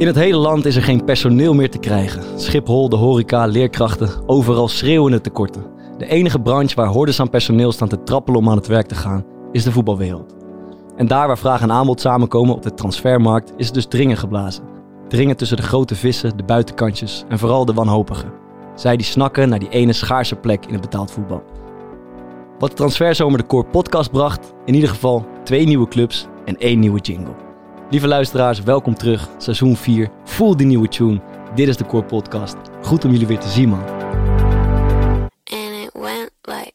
In het hele land is er geen personeel meer te krijgen. Schiphol, de horeca, leerkrachten, overal schreeuwende tekorten. De enige branche waar hordes aan personeel staan te trappelen om aan het werk te gaan, is de voetbalwereld. En daar waar vraag en aanbod samenkomen op de transfermarkt, is het dus dringen geblazen. Dringen tussen de grote vissen, de buitenkantjes en vooral de wanhopigen. Zij die snakken naar die ene schaarse plek in het betaald voetbal. Wat de Transferzomer de Core podcast bracht, in ieder geval twee nieuwe clubs en één nieuwe jingle. Lieve luisteraars, welkom terug. Seizoen 4. Voel die nieuwe tune. Dit is de Core Podcast. Goed om jullie weer te zien, man. and it went like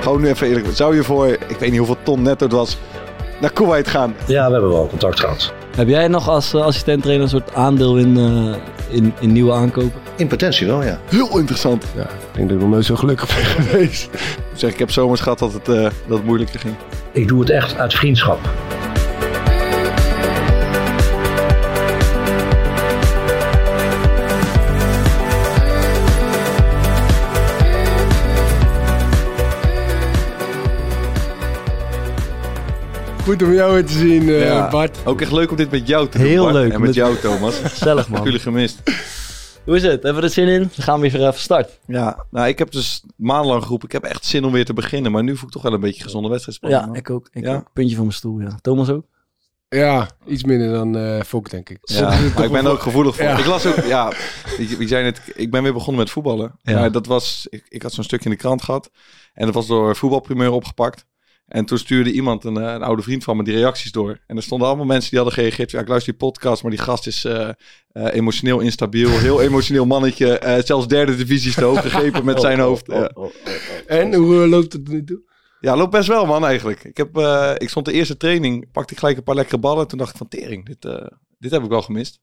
Gewoon nu even eerlijk. Zou je voor, ik weet niet hoeveel ton netto het was, naar Kuwait gaan? Ja, we hebben wel contact gehad. Heb jij nog als uh, assistent-trainer een soort aandeel in, eh, in, in nieuwe aankopen? In potentie wel, ja. Heel interessant. Ja, ik denk dat ik nog nooit zo gelukkig ben geweest. Zeg, ik heb zomers gehad dat het, eh, dat het moeilijker ging. Ik doe het echt uit vriendschap. Goed om jou weer te zien, eh, Ja. Bart. Ook echt leuk om dit met jou te doen. Heel Bart. leuk. En met Met- jou, Thomas. Gezellig, man. Jullie gemist. Hoe is het? Hebben we er zin in? Dan gaan we weer even start. Ja, nou, ik heb dus maandenlang geroepen. Ik heb echt zin om weer te beginnen. Maar nu voel ik toch wel een beetje gezonde wedstrijdspanning. Ja, ik ook. Ik Ja. ook. Puntje van mijn stoel, ja. Thomas ook? Ja, iets minder dan eh Fok, denk ik. Ja, maar ik ben er ook gevoelig voor. Ja. Ik las ook, ja, wie wie zei net, ik ben weer begonnen met voetballen. Ja. Maar dat was, ik, ik had zo'n stuk in de krant gehad. En dat was door voetbalprimeur opgepakt. En toen stuurde iemand, een, eh, een oude vriend van me, die reacties door. En er stonden allemaal mensen die hadden gereageerd. Ja, ik luister die podcast, maar die gast is eh, eh, emotioneel instabiel. Heel emotioneel mannetje. eh, zelfs derde divisie is te hoog gegrepen met zijn hoofd. Ja. En hoe loopt het er nu toe? Ja, loopt best wel, man, eigenlijk. Ik, heb, eh, ik stond de eerste training, pakte ik gelijk een paar lekkere ballen. Toen dacht ik van, tering, dit, eh, dit heb ik wel gemist.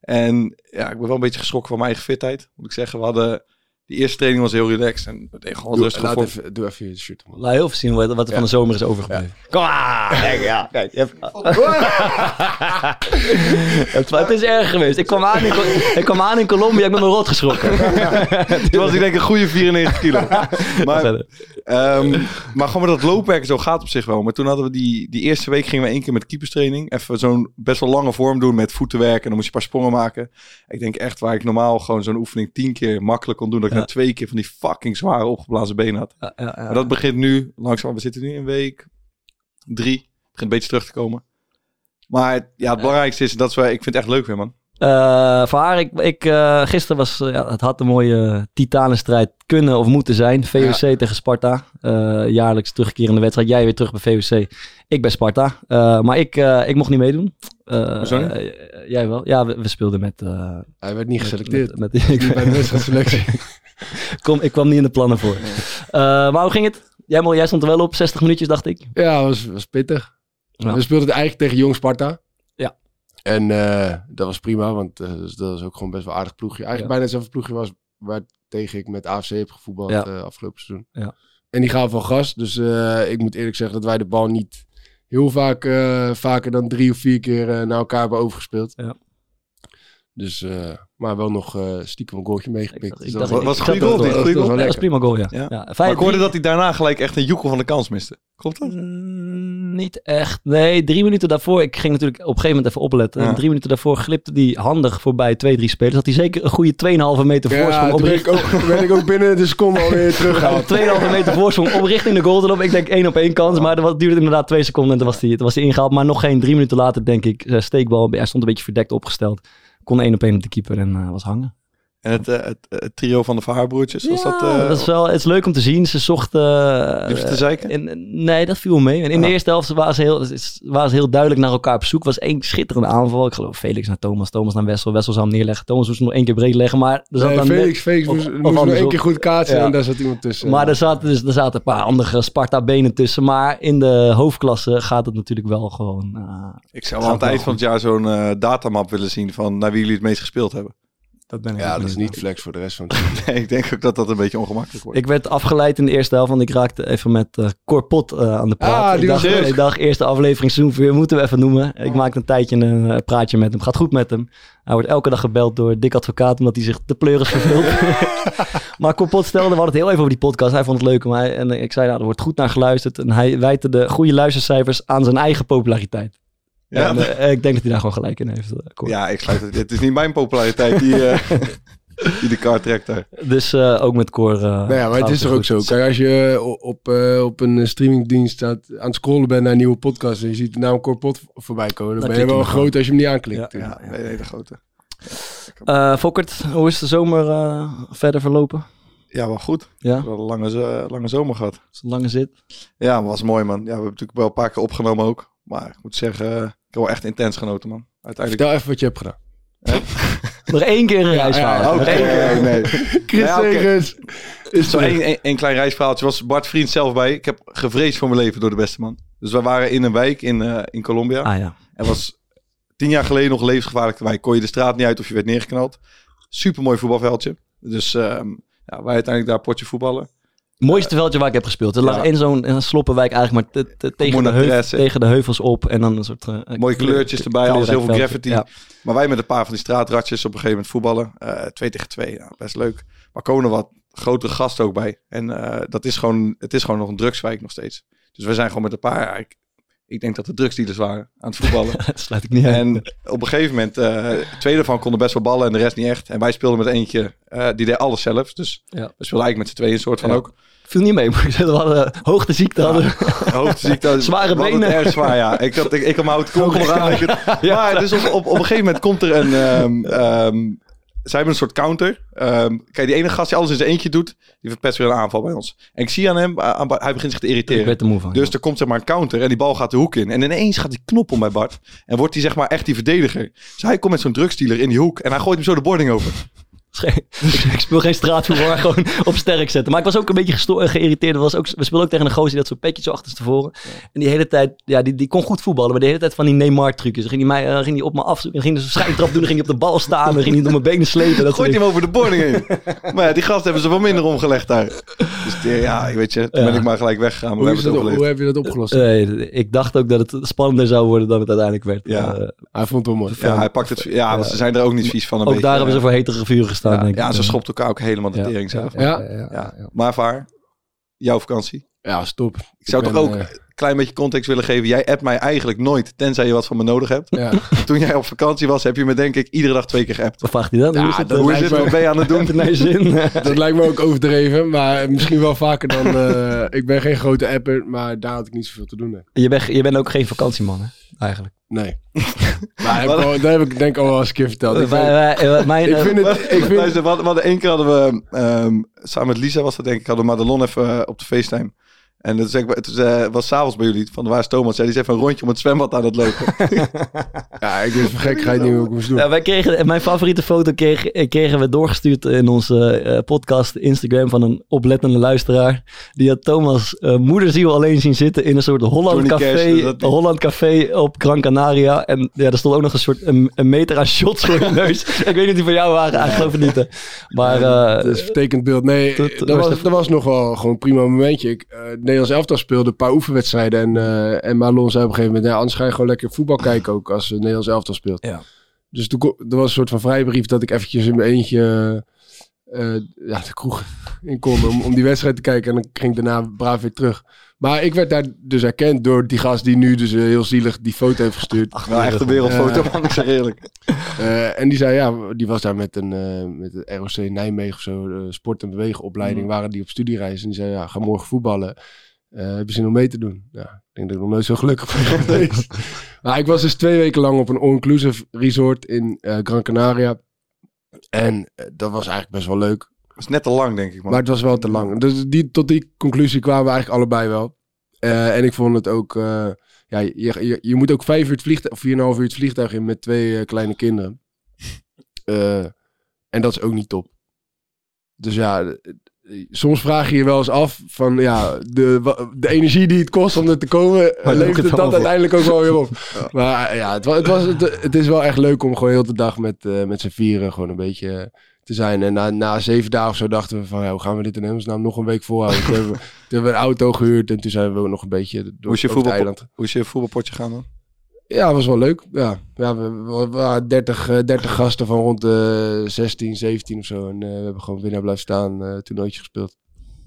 En ja, ik ben wel een beetje geschrokken van mijn eigen fitheid, moet ik zeggen. We hadden, die eerste training was heel relaxed en we deden gewoon Doe, rustig laat voor. even, doe even je shirt man. Laat heel even zien wat, wat er Ja. van de zomer is overgebleven. Kom aan! Kijk, ja. Kijk, je hebt... het, het is erg geweest. Ik kwam aan in, Col- ik kwam aan in Colombia, ik ben me rot geschrokken. Toen was ik denk ik een goede 94 kilo. Maar, ehm, maar gewoon met dat loopwerken zo gaat op zich wel. Maar toen hadden we die, die eerste week gingen we één keer met keeperstraining. Even zo'n best wel lange vorm doen met voetenwerk. En dan moest je een paar sprongen maken. Ik denk echt waar ik normaal gewoon zo'n oefening tien keer makkelijk kon doen. Dat ik Ja. Na twee keer van die fucking zware opgeblazen benen had. Ja, ja, ja. Maar dat begint nu langzaam. We zitten nu in week drie. Het begint een beetje terug te komen. Maar ja, het belangrijkste is dat we. Ik vind het echt leuk weer, man. Eh, voor haar, ik, ik, eh, gisteren was, eh, ja, het had een mooie titanenstrijd kunnen of moeten zijn. VOC tegen Sparta. Eh, jaarlijks terugkerende wedstrijd. Jij weer terug bij VOC. Ik bij Sparta. Eh, maar ik, ik mocht niet meedoen. Jij wel? Ja, we, we speelden met... eh, Hij werd niet met- geselecteerd. Met, met- ik, Niet bij de wedstrijdselectie. Kom, ik kwam niet in de plannen voor. Eh, maar hoe ging het? Jij, jij stond er wel op, 60 minuutjes dacht ik. ja, was, was pittig. Ja. We speelden het eigenlijk tegen Jong Sparta. Ja. En eh, dat was prima, want eh, dus dat was ook gewoon best wel aardig ploegje. Eigenlijk bijna hetzelfde ploegje was waar tegen ik met AFC heb gevoetbald Ja. eh, afgelopen seizoen. Ja. En die gaven van gas. Dus eh, ik moet eerlijk zeggen dat wij de bal niet heel vaak, eh, vaker dan drie of vier keer eh, naar elkaar hebben overgespeeld. Ja. Dus eh, Maar wel nog eh, stiekem een goaltje meegepikt. Ik Dus dat was een goede goal, dat was- goal? Dat prima goal, ja. Ja. ja. Maar ik hoorde dat hij daarna gelijk echt een joekel van de kans miste. Klopt dat? Mm, niet echt. Nee, drie minuten daarvoor. Ik ging natuurlijk op een gegeven moment even opletten. Ja. En drie minuten daarvoor glipte die handig voorbij twee, drie spelers. Had hij zeker een goede 2,5 meter voorsprong op ben ik, ook, toen ben ik ook binnen de seconde alweer teruggehaald. 2,5 meter voorsprong op richting de goal te lopen. Ik denk één op één kans. Maar dat duurde inderdaad twee seconden en toen was hij, toen was hij ingehaald. Maar nog geen drie minuten later, denk ik, eh, steekbal. Hij stond een beetje verdekt opgesteld. Kon één op één op de keeper en eh, was hangen. En het, eh, het, het trio van de Verhaarbroertjes, was dat... eh, dat is wel, het is leuk om te zien. Ze zochten... eh, je te zeiken? in- nee, dat viel mee. En in de Ah. eerste helft waren ze, heel, waren ze heel duidelijk naar elkaar op zoek. was één schitterende aanval. Ik geloof Felix naar Thomas, Thomas naar Wessel. Wessel zou hem neerleggen. Thomas moest hem nog één keer breed leggen. Maar er zat Nee, dan net- Felix, Felix moest, of moest nog één keer goed kaatsen Ja. en daar zat iemand tussen. Maar er zaten, dus, er zaten een paar handige Sparta-benen tussen. Maar in de hoofdklasse gaat het natuurlijk wel gewoon... eh, Ik zou aan het eind van het jaar zo'n eh, datamap willen zien van naar wie jullie het meest gespeeld hebben. Dat ben ik ja, dat is niet flex voor de rest van het team. Nee, ik denk ook dat dat een beetje ongemakkelijk wordt. Ik werd afgeleid in de eerste helft, want ik raakte even met eh Corpot eh, aan de praat. Ah, die ik, dacht, ik dacht, eerste aflevering seizoen 4 moeten we even noemen. Ik maakte een tijdje een eh, praatje met hem. Gaat goed met hem. Hij wordt elke dag gebeld door Dick Advocaat, omdat hij zich te pleuris verveelt. maar Corpot stelde, we hadden het heel even over die podcast. Hij vond het leuk. Maar hij, en ik zei, nou, er wordt goed naar geluisterd. En hij wijte de goede luistercijfers aan zijn eigen populariteit. Ja, En, eh, ik denk dat hij daar gewoon gelijk in heeft. eh, Cor. ja, ik sluit het. Het is niet mijn populariteit die, eh, die de kaart trekt daar. Dus eh, ook met Cor. eh, Nou ja, maar het is toch ook zo. Kijk, als je op, op, eh, op een streamingdienst staat, aan het scrollen bent naar een nieuwe podcast en je ziet de naam Corpot voorbij komen, dan Dan ben je wel groot als je hem niet aanklikt. Ja, nee, nee, de grote. Eh, Fokkert, hoe is de zomer eh, verder verlopen? Ja, wel goed. Ja, Wel een lange, lange zomer gehad. is een lange zit. Ja, maar was mooi man. Ja, we hebben natuurlijk wel een paar keer opgenomen ook. Maar ik moet zeggen, ik heb wel echt intens genoten man. Uiteindelijk. Vertel even wat je hebt gedaan. Nog één keer een reisverhaal. ja, keer. nee. Chris Ja, is Zo één, één, één klein reisverhaaltje was Bart Vriend zelf bij. Ik heb gevreesd voor mijn leven door de beste man. Dus wij waren in een wijk in, eh, in Colombia. Ah ja. En was tien jaar geleden nog een levensgevaarlijke wijk. Kon je de straat niet uit of je werd neergeknald. Supermooi voetbalveldje. Dus ehm, ja, wij uiteindelijk daar potje voetballen. Mooiste veldje waar ik heb gespeeld. Het lag in zo'n sloppenwijk eigenlijk, maar te- te- tegen, de naar heuvel, Teresse. tegen de heuvels op. En dan een soort... eh, Mooie kleur- kleurtjes erbij, alles heel veel graffiti. Maar wij met een paar van die straatratjes op een gegeven moment voetballen. Eh, twee tegen twee, best leuk. Maar komen er wat grotere gasten ook bij. En eh, dat is gewoon, het is gewoon nog een drugswijk nog steeds. Dus we zijn gewoon met een paar, ik, denk dat de drugsdealers waren aan het voetballen. Ja. Dat sluit ik niet uit. En op een gegeven moment, eh twee daarvan konden best wel ballen en de rest niet echt. En wij speelden met eentje, eh, die deed alles zelf. Dus Ja. we speelden eigenlijk met z'n tweeën een soort van Ja. ook. Viel niet mee, zeggen. We hadden eh, hoogteziekte. Hadden. we. Hoofdziekte. Zware benen. Erg zwaar, ja. Ik had, ik, ik had mijn houten aan. Had- Maar dus op, op, op een gegeven moment komt er een... ehm ehm, zij hebben een soort counter. Ehm, kijk, die ene gast die alles in zijn eentje doet, die verpest weer een aanval bij ons. En ik zie aan hem, aan, hij begint zich te irriteren. er moe van. Dus er komt zeg maar een counter en die bal gaat de hoek in. En ineens gaat die knop om bij Bart. En wordt hij zeg maar echt die verdediger. Dus hij komt met zo'n drugsdealer in die hoek. En hij gooit hem zo de boarding over. Ik, ik speel geen straatvoetbal, maar gewoon op sterk zetten. Maar ik was ook een beetje gesto- eh, geïrriteerd. Er Was ook, we speelden ook tegen een gozer die had zo'n petje zo achterstevoren. En die hele tijd, ja, die, die kon goed voetballen. Maar de hele tijd van die Neymar trucjes. Dan ging hij, mij, eh, ging op me afzoeken. Dan ging hij schijntrap doen. Dan ging hij op de bal staan. Dan ging hij door mijn benen slepen. Dat Gooit hij hem over de boarding heen. maar ja, die gasten hebben ze wel minder omgelegd daar. Dus die- ja, weet je, toen Ja. ben ik maar gelijk weggegaan. Maar Hoe, we is hebben dat, het hoe heb je dat opgelost? Nee, ik dacht ook dat het spannender zou worden dan het uiteindelijk werd. Ja. Eh, Hij vond het wel mooi. Ja, hij pakt het. Ja, want ze zijn er ook niet vies van. Een ook beetje, daar hebben ze eh, voor hetere vuren gestaan, Ja, denk ik. ze schopt elkaar ook helemaal de Ja. tering zelf. Ja. Ja. Maar Vaar, jouw vakantie. Ja, stop. Ik zou ben, toch ook eh, een klein beetje context willen geven. Jij appt mij eigenlijk nooit, tenzij je wat van me nodig hebt. ja. Toen jij op vakantie was, heb je me denk ik iedere dag twee keer geappt. Wat vraagt hij dan? Ja, hoe is het? Hoe is Wat ben je aan het doen? Je zin? Dat lijkt me ook overdreven, maar misschien wel vaker dan... eh, ik ben geen grote apper, maar daar had ik niet zoveel te doen. hè. je, bent, je bent ook geen vakantieman, hè? Eigenlijk. Nee. Maar heb ik al, dat heb ik denk ik al wel eens een keer verteld. Ik, Wij- vind- wij- eh, mijn, ik vind het... Ik vind, Luister, we hadden, één keer hadden we, ehm, samen met Lisa was dat denk ik, hadden we Madelon even eh, op de FaceTime. En dat zeg ik, het was, eh, was s'avonds bij jullie, van waar is Thomas? Zij die is even een rondje om het zwembad aan het lopen. ja, ik vind het gekkigheid niet hoe ik moest doen. Ja, wij kregen, mijn favoriete foto kreeg, eh, kregen we doorgestuurd in onze eh, podcast Instagram van een oplettende luisteraar. Die had Thomas eh, moederziel alleen zien zitten in een soort Holland Johnny Café, die- Holland Café op Gran Canaria. En ja, er stond ook nog een soort een, een meter aan shots voor je neus. ik weet niet of die van jou waren, ik geloof het niet. hè. Maar eh, Dat is een vertekend beeld. Nee, dat- was was, de- dat was nog wel gewoon een prima momentje. Ik, eh, het Nederlands elftal speelde een paar oefenwedstrijden. En, eh en Marlon zei op een gegeven moment... Ja, anders ga je gewoon lekker voetbal kijken ook als het Nederlands elftal speelt. Ja. Dus toen er was een soort van vrijbrief dat ik eventjes in mijn eentje eh, ja, de kroeg in kon om, om die wedstrijd te kijken. En dan ging ik daarna braaf weer terug. Maar ik werd daar dus herkend door die gast die nu dus eh, heel zielig die foto heeft gestuurd. Nou, echt een wereldfoto, Eh. man. Ik zeg eerlijk. Eh, en die zei, ja, die was daar met een eh, met de ROC Nijmegen of zo, eh, sport- en bewegenopleiding, waren die op studiereis. En die zei, ja, ga morgen voetballen. Eh heb je zin om mee te doen? Ja, ik denk dat ik nog nooit zo gelukkig ben geweest. maar ik was dus twee weken lang op een all-inclusive resort in eh, Gran Canaria. En eh, dat was eigenlijk best wel leuk. Is net te lang, denk ik, man. Maar het was wel te lang. Dus die, tot die conclusie kwamen we eigenlijk allebei wel. En ik vond het ook... ja, je, je, je moet ook vijf uur het vliegtuig... of vier en een half uur het vliegtuig in met twee kleine kinderen. En dat is ook niet top. Dus ja, soms vraag je je wel eens af van... Ja, de, de energie die het kost om er te komen... Levert het dat uiteindelijk ook wel weer op. Maar eh, ja, het, het, was, het, het is wel echt leuk om gewoon heel de dag met, eh, met z'n vieren... gewoon een beetje eh, te zijn. En na, na zeven dagen of zo dachten we van... Ja, hoe gaan we dit in hemelsnaam nog een week volhouden? toen, hebben we, toen hebben we een auto gehuurd... en toen zijn we nog een beetje door, Hoe is je voetbal-. Hoe is je voetbalpotje gaan dan? Ja, was wel leuk. Ja, ja we, we waren 30, eh, 30 gasten van rond de 16, 17 of zo. En eh, we hebben gewoon winnaar blijven staan, eh toernooitje gespeeld.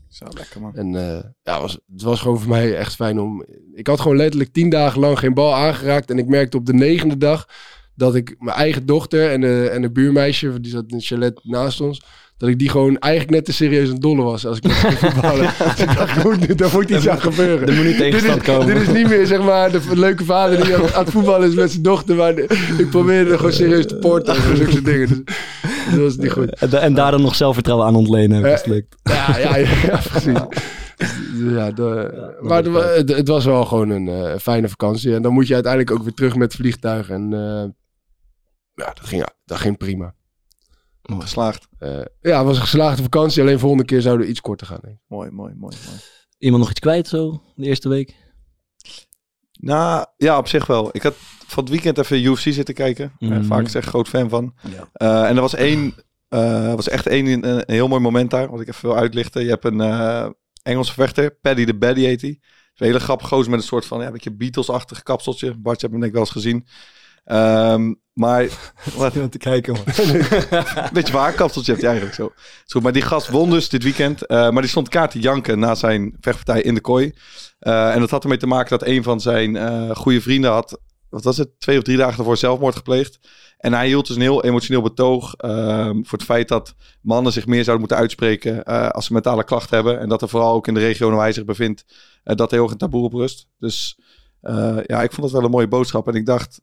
Zo, lekker, man. En eh, ja, was, het was gewoon voor mij echt fijn om... Ik had gewoon letterlijk tien dagen lang geen bal aangeraakt. En ik merkte op de negende dag dat ik mijn eigen dochter en de, en de buurmeisje, die zat in het chalet naast ons, dat ik die gewoon eigenlijk net te serieus een dolle was als ik voetballen. dus ik dacht, daar moet iets aan gebeuren. Er moet niet tegenstand dit is, komen. Dit is niet meer zeg maar de leuke vader die aan, aan het voetballen is met zijn dochter. Maar de- ik probeerde er gewoon serieus te porten en zulke soort dingen. Dus, dat was niet goed. En, en daar dan nog zelfvertrouwen aan ontlenen. Eh, lukt. Ja, ja, ja, ja, precies. Dus Ja, de- maar de- het, het was wel gewoon een eh, fijne vakantie. En dan moet je uiteindelijk ook weer terug met het vliegtuig. En eh, ja, dat ging, dat ging prima. Geslaagd. Eh, ja, het was een geslaagde vakantie. Alleen volgende keer zouden we iets korter gaan. Denk ik. Mooi, mooi, mooi, mooi. Iemand nog iets kwijt zo, de eerste week? Nou, ja, op zich wel. Ik had van het weekend even UFC zitten kijken. Mhm. vaak zeg groot fan van. Ja. Eh, en er was één, eh, was echt één, een, een heel mooi moment daar, wat ik even wil uitlichten. Je hebt een eh, Engelse vechter, Paddy the Baddy heet hij. Een hele grappige gozer met een soort van, ja, een beetje Beatles-achtig kapseltje. Bart, je hebt hem denk ik wel eens gezien. Ehm, maar, wat, Iemand te kijken, man. een beetje waar kapseltje heeft hij eigenlijk zo. Maar die gast won dus dit weekend. eh, maar die stond kaart te janken na zijn vechtpartij in de kooi. Eh, en dat had ermee te maken dat een van zijn eh goede vrienden had, wat was het, twee of drie dagen daarvoor zelfmoord gepleegd. En hij hield dus een heel emotioneel betoog ehm, voor het feit dat mannen zich meer zouden moeten uitspreken als ze mentale klachten hebben. En dat er vooral ook in de regio waar hij zich bevindt, dat er heel erg een taboe op rust. Dus ja, ik vond dat wel een mooie boodschap. En ik dacht,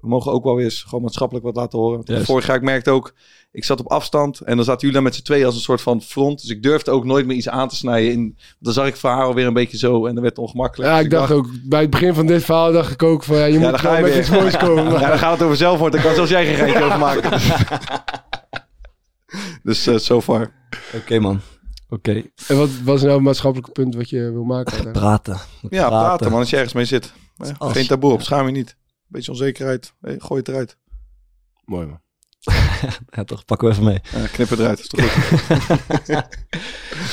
we mogen ook wel eens gewoon maatschappelijk wat laten horen. Vorig jaar, ik merkte ook, ik zat op afstand en dan zaten jullie daar met z'n tweeën als een soort van front. Dus ik durfde ook nooit meer iets aan te snijden. In, dan zag ik verhaal alweer een beetje zo en dan werd het ongemakkelijk. Ja, Dus ik dacht ook, bij het begin van dit verhaal dacht ik ook van, ja, je Ja, moet gewoon met weer. iets moois komen. Ja, dan gaat het over zelfmoord. Dan kan zelfs jij geen geintje over maken. dus eh so far. Oké, man. Oké. En wat was nou het maatschappelijke punt wat je wil maken? Praten. Ja, praten man. Als je ergens mee zit. Als- Geen taboe op. Schaam je niet. Beetje onzekerheid. Hey, gooi het eruit. Mooi man. Ja, toch, pakken we even mee. Eh, knip het eruit. Is toch goed?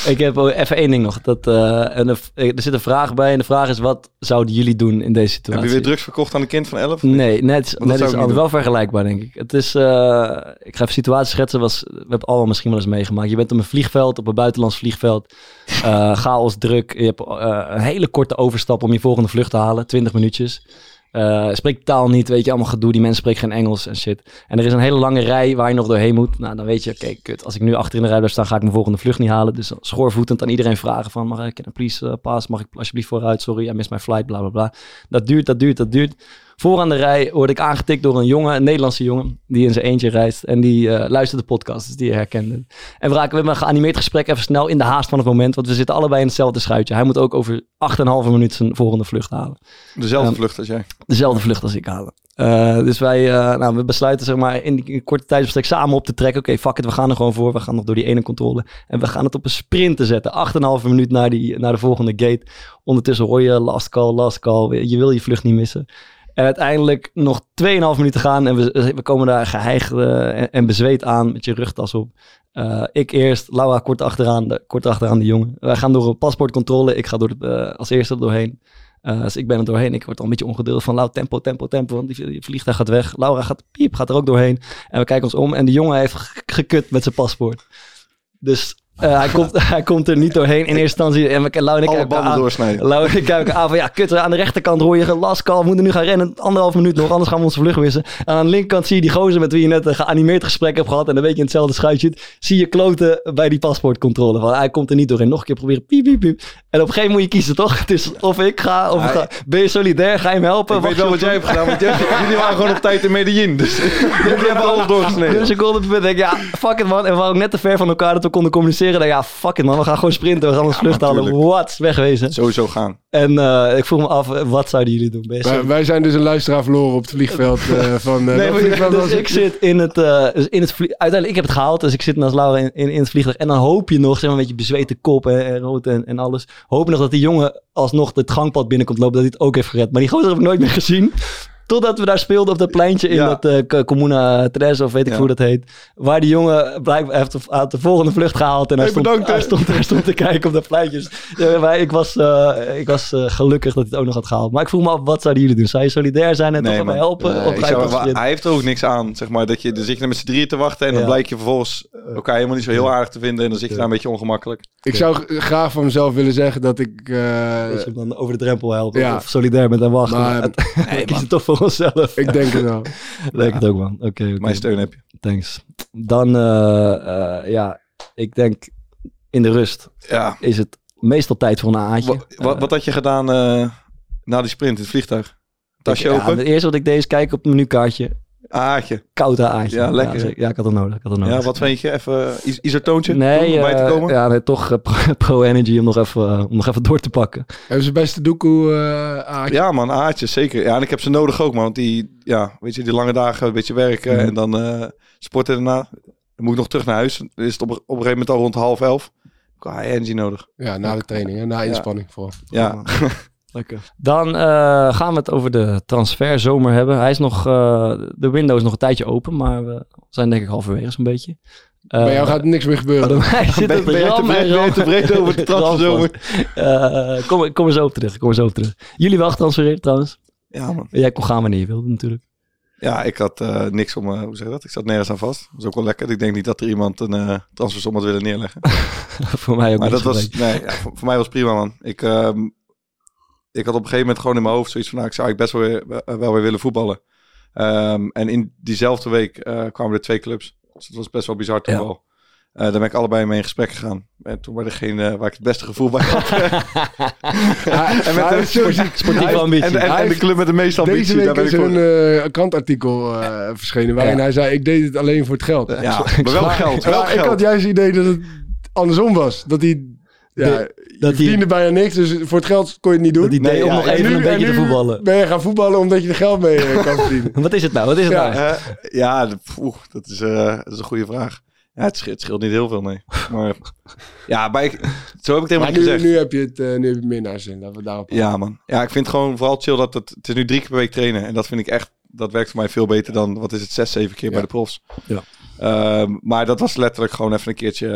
Ik heb even één ding nog. Dat, eh, en er, er zit een vraag bij. En de vraag is, wat zouden jullie doen in deze Heb situatie? je weer drugs verkocht aan een kind van 11? Nee, net, dat net is al wel vergelijkbaar, denk ik. Het is, eh, ik ga even situatie schetsen. Was, we hebben allemaal misschien wel eens meegemaakt. Je bent op een vliegveld, op een buitenlands vliegveld. eh chaos, druk. Je hebt eh, een hele korte overstap om je volgende vlucht te halen. 20 minuutjes. Eh spreekt taal niet, weet je, allemaal gedoe. Die mensen spreken geen Engels en shit. En er is een hele lange rij waar je nog doorheen moet. Nou, dan weet je, oké, kut. Als ik nu achter in de rij blijf staan, ga ik mijn volgende vlucht niet halen. Dus schoorvoetend aan iedereen vragen van, mag ik, I please uh, pass? Mag ik alsjeblieft vooruit? Sorry, I missed my flight, bla, bla, bla. Dat duurt, dat duurt, dat duurt. Vooraan de rij word ik aangetikt door een jongen, een Nederlandse jongen, die in zijn eentje reist. En die eh, luistert de podcast, dus die je herkende. En we raken we hebben een geanimeerd gesprek even snel in de haast van het moment. Want we zitten allebei in hetzelfde schuitje. Hij moet ook over 8,5 minuut zijn volgende vlucht halen. Dezelfde Ehm, vlucht als jij. Dezelfde vlucht als ik halen. Eh, dus wij eh, nou, we besluiten zeg maar, in die korte tijdsbestek samen op te trekken. Oké, fuck it, we gaan er gewoon voor. We gaan nog door die ene controle. En we gaan het op een sprint te zetten. 8,5 minuut naar, die, naar de volgende gate. Ondertussen hoor je last call, last call. Je wil je vlucht niet missen. En uiteindelijk nog 2,5 minuten gaan. En we, we komen daar geheigd eh, en, bezweet aan met je rugtas op. Eh, ik eerst, Laura kort achteraan, de, kort achteraan de jongen. Wij gaan door een paspoortcontrole. Ik ga door eh, als eerste er doorheen. Dus ik ben er doorheen. Ik word al een beetje ongeduldig van, Lau, tempo, tempo, tempo. Want die, vliegtuig gaat weg. Laura gaat, piep, gaat er ook doorheen. En we kijken ons om en de jongen heeft ge- gekut met zijn paspoort. Dus eh, hij, komt, hij komt er niet doorheen in eerste instantie. En we, Lau en ik Alle banden aan. doorsnijden. Lau en ik kijken aan van ja, kut, aan de rechterkant hoor je gelaskal. We moeten nu gaan rennen. Anderhalf minuut nog, anders gaan we onze vlucht missen. En aan de linkerkant zie je die gozer met wie je net een geanimeerd gesprek hebt gehad. En dan weet je in hetzelfde schuitje. Zie je kloten bij die paspoortcontrole. Van hij komt er niet doorheen. Nog een keer proberen. Piep, piep, piep. En op een gegeven moment moet je kiezen, toch? Het is of ik ga, of ik ga. Ben je solidair? Ga je hem helpen? Ik weet wel wat jij hebt gedaan, want jij- jullie waren gewoon op tijd in Medellin. Dus jullie hebben alles doorgesneden. seconde per punt. denk ik, ja, fuck it man. En we waren ook net te ver van elkaar dat we konden communiceren. Dan, ja, fuck it man. We gaan gewoon sprinten. We gaan ons vlucht halen. Wat? Wegwezen. Sowieso gaan. En eh, ik vroeg me af, wat zouden jullie doen? Wij, wij zijn dus een luisteraar verloren op het vliegveld eh, van... eh, Nee, dat maar, dus was- ik zit in het, eh, dus in het uiteindelijk, ik heb het gehaald, dus ik zit naast Laura in, in, in het vliegtuig. En dan hoop je nog, zeg maar, met je bezweten kop en, en rood en, en alles. Hoop je nog dat die jongen alsnog het gangpad binnenkomt lopen, dat hij het ook heeft gered. Maar die gozer heb ik nooit meer gezien. Totdat we daar speelden op dat pleintje in Ja. dat eh, K- Comuna Tres, of weet ik Ja. hoe dat heet. Waar die jongen blijkbaar heeft de volgende vlucht gehaald. En hij, Hey, stond, bedankt, hij, stond, hij stond te kijken op dat pleintje. Dus, ja, maar ik was, eh, ik was eh, gelukkig dat hij het ook nog had gehaald. Maar ik vroeg me af, wat zouden jullie doen? Zou je solidair zijn en Nee, toch man. helpen? Nee, of Ik ga je zou, hij heeft er ook niks aan, zeg maar. Dat je, dan zit je er met z'n drieën te wachten en dan blijkt je vervolgens elkaar helemaal niet zo heel aardig te vinden. En dan zit je daar een beetje ongemakkelijk. Ik zou graag van mezelf willen zeggen dat ik... eh, Dat je hem dan over de drempel helpt. Ja. Of solidair met hem wachten. Maar- Maar kiezen toch voor onszelf. ik denk het wel. Denk het ook, man. Oké, oké. Mijn steun heb je. Thanks. Dan, eh, eh, ja, ik denk in de rust Ja. is het meestal tijd voor een aantje. Wat, wat, wat had je gedaan eh, na die sprint in het vliegtuig? Tasje open? Het eerste wat ik deed is kijken op het menukaartje. Aardje. Koud aantje. Ja, lekker, Ja, ja, ik had het nodig. Ik had het nodig. Ja, wat vind je? Even is- isotoontje? Nee, om erbij te eh, komen? ja, nee, toch eh, pro- pro-energy om, nog even, eh, om nog even door te pakken. Hebben ze beste doekoe eh aardje? Ja, man, aardjes, zeker. Ja, en ik heb ze nodig ook, man. Want die, ja, weet je, die lange dagen een beetje werken Mhm. en dan eh, sporten daarna. Dan moet ik nog terug naar huis. Dan is het op, op een gegeven moment al rond half elf. Ik energy nodig. Ja, na de training, hè? na inspanning vooral. Ja, Lekker. Dan eh, gaan we het over de transferzomer hebben. Hij is nog, eh, de window is nog een tijdje open, maar we zijn denk ik halverwege zo'n beetje. Eh, Bij jou gaat er niks meer gebeuren. bij mij zit Ben- het ben je te breed- ben te over de transferzomer? Eh, kom, kom er zo op terug. Kom er zo op terug. Jullie wel getransfereerd trouwens. ja, man. Jij kon gaan wanneer je wilde natuurlijk. Ja, ik had eh, niks om, eh, hoe zeg je dat? Ik zat nergens aan vast. Dat was ook wel lekker. Ik denk niet dat er iemand een eh transfersom had willen neerleggen. Voor mij ook Maar dat was, nee, ja, voor, voor mij was prima, man. Ik, ehm, ik had op een gegeven moment gewoon in mijn hoofd zoiets van, nou, ik zou eigenlijk best wel weer, wel weer willen voetballen. Ehm, en in diezelfde week eh, kwamen er twee clubs. Dus dat was best wel bizar toen Ja. wel. Eh, daar ben ik allebei mee in gesprek gegaan. En toen waren degene waar ik het beste gevoel bij had. en met de. Sportieve ambitie. En, en, Hij en de club met de meeste ambitie. Deze daar week ben is ik voor. een eh, krantartikel eh, verschenen waarin Ja. hij zei: Ik deed het alleen voor het geld. Ja, maar wel geld. Wel Ja, ik geld. had juist het idee dat het andersom was. Dat hij. Ja, De- je dat hij- verdiende bijna niks, dus voor het geld kon je het niet doen. Dat Nee, om ja, nog en even nu- een beetje te voetballen. Ben je gaan voetballen omdat je er geld mee eh, kan verdienen? Wat is het nou? Wat is het Ja. nou? Eh, ja, de- poeh, dat, is, eh, dat is een goede vraag. Ja, het, scheelt, het scheelt niet heel veel, nee. Maar ja, bij, zo heb ik het helemaal Maar niet nu, gezegd. nu heb je het eh, nu heb je het meer naar zin. Laten we daarop. Ja, man. Ja, ik vind het gewoon vooral chill dat het... Het is nu drie keer per week trainen. En dat vind ik echt... Dat werkt voor mij veel beter dan... Wat is het? Zes, zeven keer Ja. bij de profs. Ja. Ehm, maar dat was letterlijk gewoon even een keertje...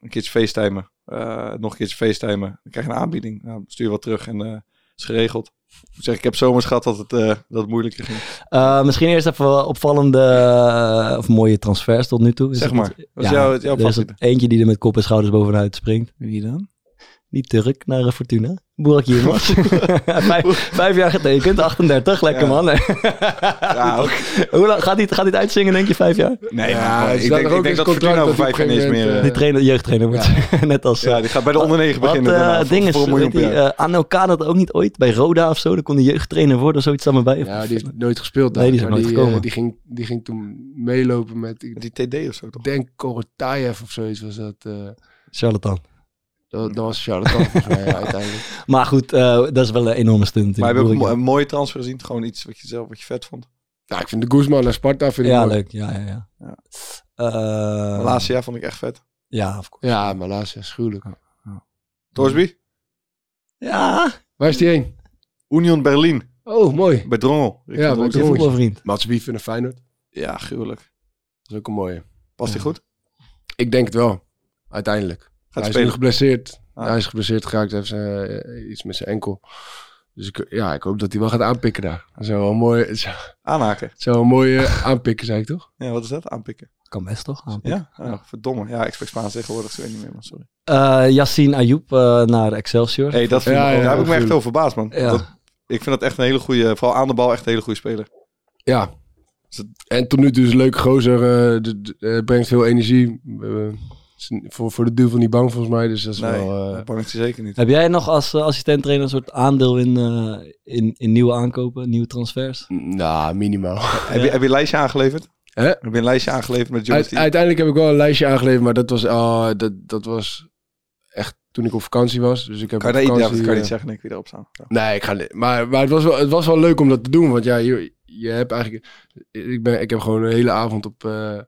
een keertje facetimen. Eh, nog een keertje facetimen. Dan krijg je een aanbieding. Nou, stuur je wat terug en eh is geregeld. Ik zeggen, ik heb zomers gehad dat het, eh, dat het moeilijker ging. Eh, misschien eerst even opvallende of mooie transfers tot nu toe. Is Zeg het- maar. Is jouw- jouw er is eentje die er met kop en schouders bovenuit springt. Wie dan? Niet Turk naar eh, Fortuna. Burak Yilmaz. vijf, vijf jaar getekend, 38, lekker Ja. man. Ja, ook. Hoe lang, gaat hij gaat hij het uitzingen, denk je, vijf jaar? Nee, Ja, ik denk, ik denk dat Fortuna over vijf dat jaar niet meer... Die trainer, jeugdtrainer wordt. Net als... ja, die gaat bij de onder negen Wat beginnen. daarna, eh voor- ding is, miljoen die, eh Anno dat ook niet ooit bij Roda of zo. Dan kon hij jeugdtrainer worden of zoiets aan me bij. Ja, die heeft nooit gespeeld daar. Nee, die is er maar nooit die, eh, gekomen. die, ging, die ging toen meelopen met, ik Die TD of zo toch? denk Korotayev of zoiets was dat. eh, Charlatan. Dat, dat was Charlotte volgens mij ja, uiteindelijk. Maar goed, eh, dat is wel een enorme stunt. Maar heb je ook een, mo- een mooie transfer gezien? Gewoon iets wat je zelf wat je vet vond? Ja, ik vind de Guzman naar Sparta vind ik Ja, mooi. leuk. Ja, ja, ja. Ja. Eh, laatste jaar vond ik echt vet. Ja, of course. Ja, maar laatst is gruwelijk. Torsby? Ja, Waar is die heen? Union Berlin. Oh, mooi. Bij Drongel. Ja, Richting bij Drongel. voetbalvriend. Mats Wief in een Feyenoord. Ja, gruwelijk. Dat is ook een mooie. Past hij Ja. goed? Ik denk het wel. Uiteindelijk. Gaat hij is nu geblesseerd. Ah. Hij is geblesseerd geraakt. Hij heeft zijn, eh, iets met zijn enkel. Dus ik, ja, ik hoop dat hij wel gaat aanpikken daar. Dat zou wel een mooi, zou, Aanhaken. zou wel een mooie aanpikken, zei ik toch? Ja, wat is dat? Aanpikken. Kan best toch? Ja? Oh, verdomme. Ja, ik spreek Spaans tegenwoordig. Ik weet niet meer, man. Sorry. Eh Yassine Ayoub eh, naar Excelsior. Hey, dat vind Ja, ik, ja, daar heb ik me echt over verbaasd, man. Ja. Dat- ik vind dat echt een hele goede, vooral aan de bal, echt een hele goede speler. Ja. En tot nu toe is een leuke gozer. eh, de- de- eh, brengt veel energie. Eh, voor, voor de duivel niet bang volgens mij. Dus dat is Nee, wel... eh, dat bang zeker niet. Heb jij nog als uh, assistent-trainer een soort aandeel in, eh, in, in nieuwe aankopen, nieuwe transfers? nou, minimaal. Heb, je, heb je een lijstje aangeleverd? Hè? Heb je een lijstje aangeleverd met jongens Uit- die... uiteindelijk heb ik wel een lijstje aangeleverd, maar dat was, oh, dat, dat was echt toen ik op vakantie was. Dus ik heb Kan op dat, ja, vakantie, dat kan je eh, niet zeggen, Nick, wie erop staan. Ja. Nee, ik ga niet. Maar, maar het, was wel, het was wel leuk om dat te doen. Want ja, je, je hebt eigenlijk. Ik, ben, ik heb gewoon een hele avond op eh,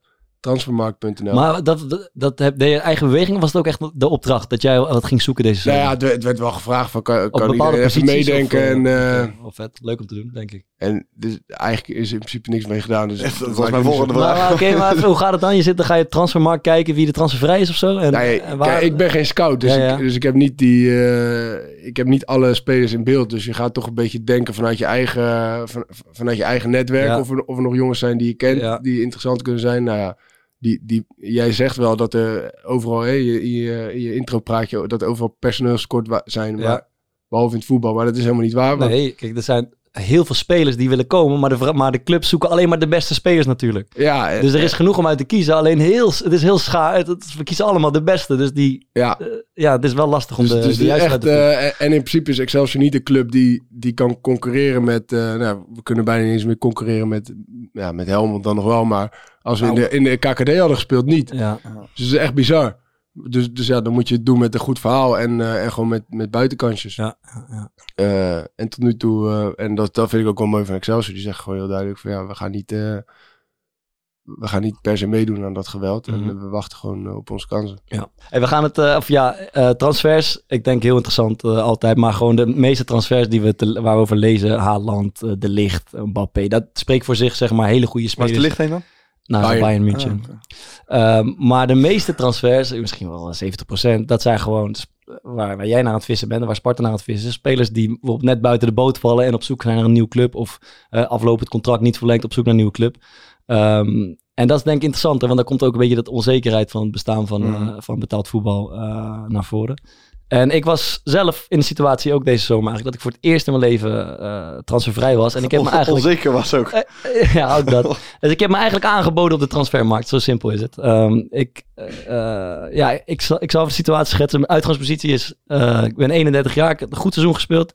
transfermarkt.nl. Maar dat, dat, dat heb, deed je eigen beweging of was het ook echt de opdracht dat jij wat ging zoeken deze nou zomer? ja, het, werd- wel gevraagd van kan, kan iedereen even meedenken. of, en, eh, eh, wel vet. Leuk om te doen, denk ik. en dus eigenlijk is er in principe niks mee gedaan. Dus Dat het was mijn volgende vraag. Maar oké, maar hoe gaat het dan? Je zit, dan ga je transfermarkt kijken wie de transfervrij is of zo? En, Nee, en waar- kijk, ik ben geen scout, dus, Ja, ja. Ik, dus ik heb niet die, eh, ik heb niet alle spelers in beeld. Dus je gaat toch een beetje denken vanuit je eigen, van, vanuit je eigen netwerk. Ja. Of, er, of er nog jongens zijn die je kent, Ja. die interessant kunnen zijn. Nou ja, die, die, jij zegt wel dat er overal, hè, je, in je, je intro praat je dat er overal personeelskort zijn. Ja. Maar, behalve in het voetbal, maar dat is helemaal niet waar. want- Nee, kijk, er zijn heel veel spelers die willen komen, maar de, maar de clubs zoeken alleen maar de beste spelers natuurlijk. ja, eh, Dus er is genoeg om uit te kiezen, alleen heel, het is heel schaar. We kiezen allemaal de beste, dus die, ja. eh, ja, het is wel lastig om Dus, de, dus juiste echt, te eh, en in principe is Excelsior niet de club die, die kan concurreren met... eh, nou, we kunnen bijna niet eens meer concurreren met, ja, met Helmond dan nog wel. Maar als we in de, in de KKD hadden gespeeld, niet. Ja. Dus het is echt bizar. Dus, dus ja, dan moet je het doen met een goed verhaal en, eh, en gewoon met, met buitenkantjes. Ja, ja, ja. Eh, en tot nu toe, eh, en dat, dat vind ik ook wel mooi van Excelsior. Die zeggen gewoon heel duidelijk van ja, we gaan niet, eh, we gaan niet per se meedoen aan dat geweld. Mhm. En eh, we wachten gewoon op onze kansen. Hey, we gaan het, eh, of ja, eh, transfers, ik denk heel interessant eh, altijd, maar gewoon de meeste transfers die we te, waar we over lezen, Haaland, De Ligt, Mbappé, dat spreekt voor zich zeg maar hele goede Waar is spelers. de licht heen dan? Naar Bayern. Bayern, München. Ah, oké. Ehm, maar de meeste transfers, misschien wel 70%, dat zijn gewoon waar, waar jij naar aan het vissen bent en waar Sparta naar aan het vissen is. Spelers die bijvoorbeeld net buiten de boot vallen en op zoek zijn naar een nieuwe club of eh aflopend contract niet verlengd op zoek naar een nieuwe club. Ehm, en dat is denk ik interessant, hè, want dan komt ook een beetje dat onzekerheid van het bestaan van, Mhm. eh, van betaald voetbal eh, naar voren. En ik was zelf in de situatie ook deze zomer eigenlijk dat ik voor het eerst in mijn leven eh, transfervrij was. En ik heb me eigenlijk Onzeker was ook. eh, ja, ook dat. Dus ik heb me eigenlijk aangeboden op de transfermarkt. Zo simpel is het. Ehm, ik, eh, eh, ja, ik, zal, ik zal de situatie schetsen. Mijn uitgangspositie is, eh, ik ben 31 jaar, ik heb een goed seizoen gespeeld.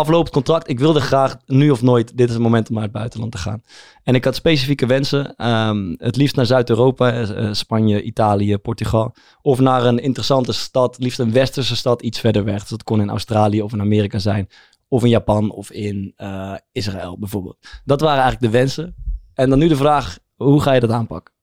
Aflopend contract. Ik wilde graag, nu of nooit, dit is het moment om naar het buitenland te gaan. En ik had specifieke wensen. Ehm, het liefst naar Zuid-Europa, eh, eh, Spanje, Italië, Portugal. Of naar een interessante stad, liefst een westerse stad, iets verder weg. Dus dat kon in Australië of in Amerika zijn. Of in Japan of in eh, Israël bijvoorbeeld. Dat waren eigenlijk de wensen. En dan nu de vraag, hoe ga je dat aanpakken?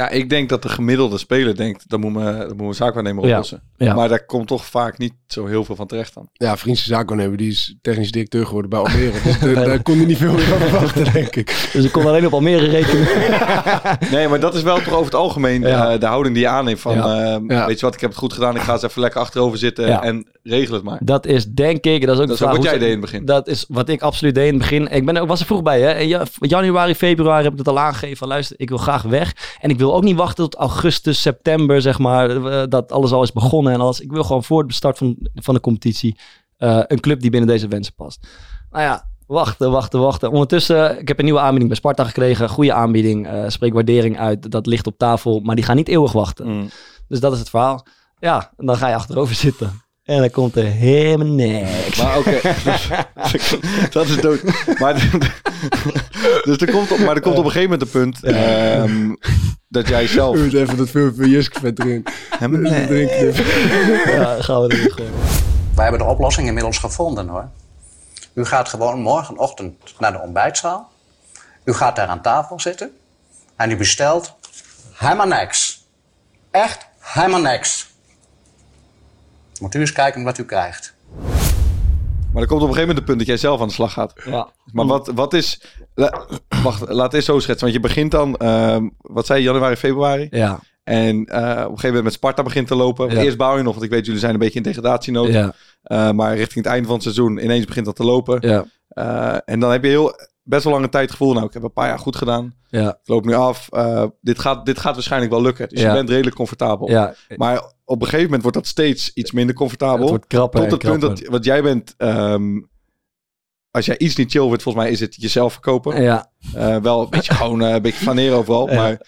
Ja, ik denk dat de gemiddelde speler denkt, dat moet me, dat moet mijn zaakwaarnemer oplossen. ja. Maar daar komt toch vaak niet zo heel veel van terecht dan. Ja, vriendse zaakwaarnemer, die is technisch directeur geworden bij Almere. dus daar- daar kon hij niet veel meer van verwachten, denk ik. Dus ik kon alleen op Almere rekenen. Nee, maar dat is wel toch over het algemeen Ja. eh, de houding die je aanneemt. Van, Ja. eh, Ja. weet je wat, ik heb het goed gedaan. Ik ga eens even lekker achterover zitten Ja. en regel het maar. Dat is denk ik, dat is ook Dat is ook wat hoe jij deed in het begin. Dat is wat ik absoluut deed in het begin. Ik ben, was er vroeg bij. Hè? In ja- januari, februari heb ik het al aangegeven. Van, luister, ik wil graag weg. En ik wil ook niet wachten tot augustus, september, zeg maar. eh, Dat alles al is begonnen en alles. Ik wil gewoon voor de start van, van de competitie eh, een club die binnen deze wensen past. Nou ja, wachten, wachten, wachten. Ondertussen, ik heb een nieuwe aanbieding bij Sparta gekregen. Goede aanbieding. eh spreek waardering uit. Dat ligt op tafel. Maar die gaan niet eeuwig wachten. Mm. Dus dat is het verhaal. Ja, en dan ga je achterover zitten. En dan komt er helemaal niks. Maar oké, dat is dood. Maar, dus er komt op, maar er komt op een gegeven moment een punt ehm, dat jij zelf... We moeten even dat filmpje van Jusk vet erin. Nee. erin knippen. Ja, gaan we erin gooien. Wij hebben de oplossing inmiddels gevonden hoor. U gaat gewoon morgenochtend naar de ontbijtzaal. U gaat daar aan tafel zitten. En u bestelt helemaal niks. Echt helemaal niks. Moet u eens kijken wat u krijgt. Maar er komt op een gegeven moment een punt dat jij zelf aan de slag gaat. Ja. Maar wat, wat is... la- wacht, laat eens zo schetsen. Want je begint dan, ehm, wat zei je, januari, februari? Ja. En eh, op een gegeven moment met Sparta begint te lopen. Ja. Eerst bouw je nog, want ik weet jullie zijn een beetje in degradatienood. Ja, Eh, maar richting het einde van het seizoen ineens begint dat te lopen. ja, Eh, en dan heb je heel, best wel lange tijd gevoel, nou ik heb een paar jaar goed gedaan. ja, Ik loop nu af. Eh, dit, gaat, dit gaat waarschijnlijk wel lukken. Dus Ja. je bent redelijk comfortabel. ja. Maar op een gegeven moment wordt dat steeds iets minder comfortabel. Het wordt krapper Tot het punt dat, wat jij bent, ehm, als jij iets niet chill wordt, volgens mij is het jezelf verkopen. Ja, Eh, wel een beetje gewoon eh, een beetje flaneren overal, Ja. maar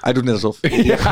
hij doet net alsof. Ik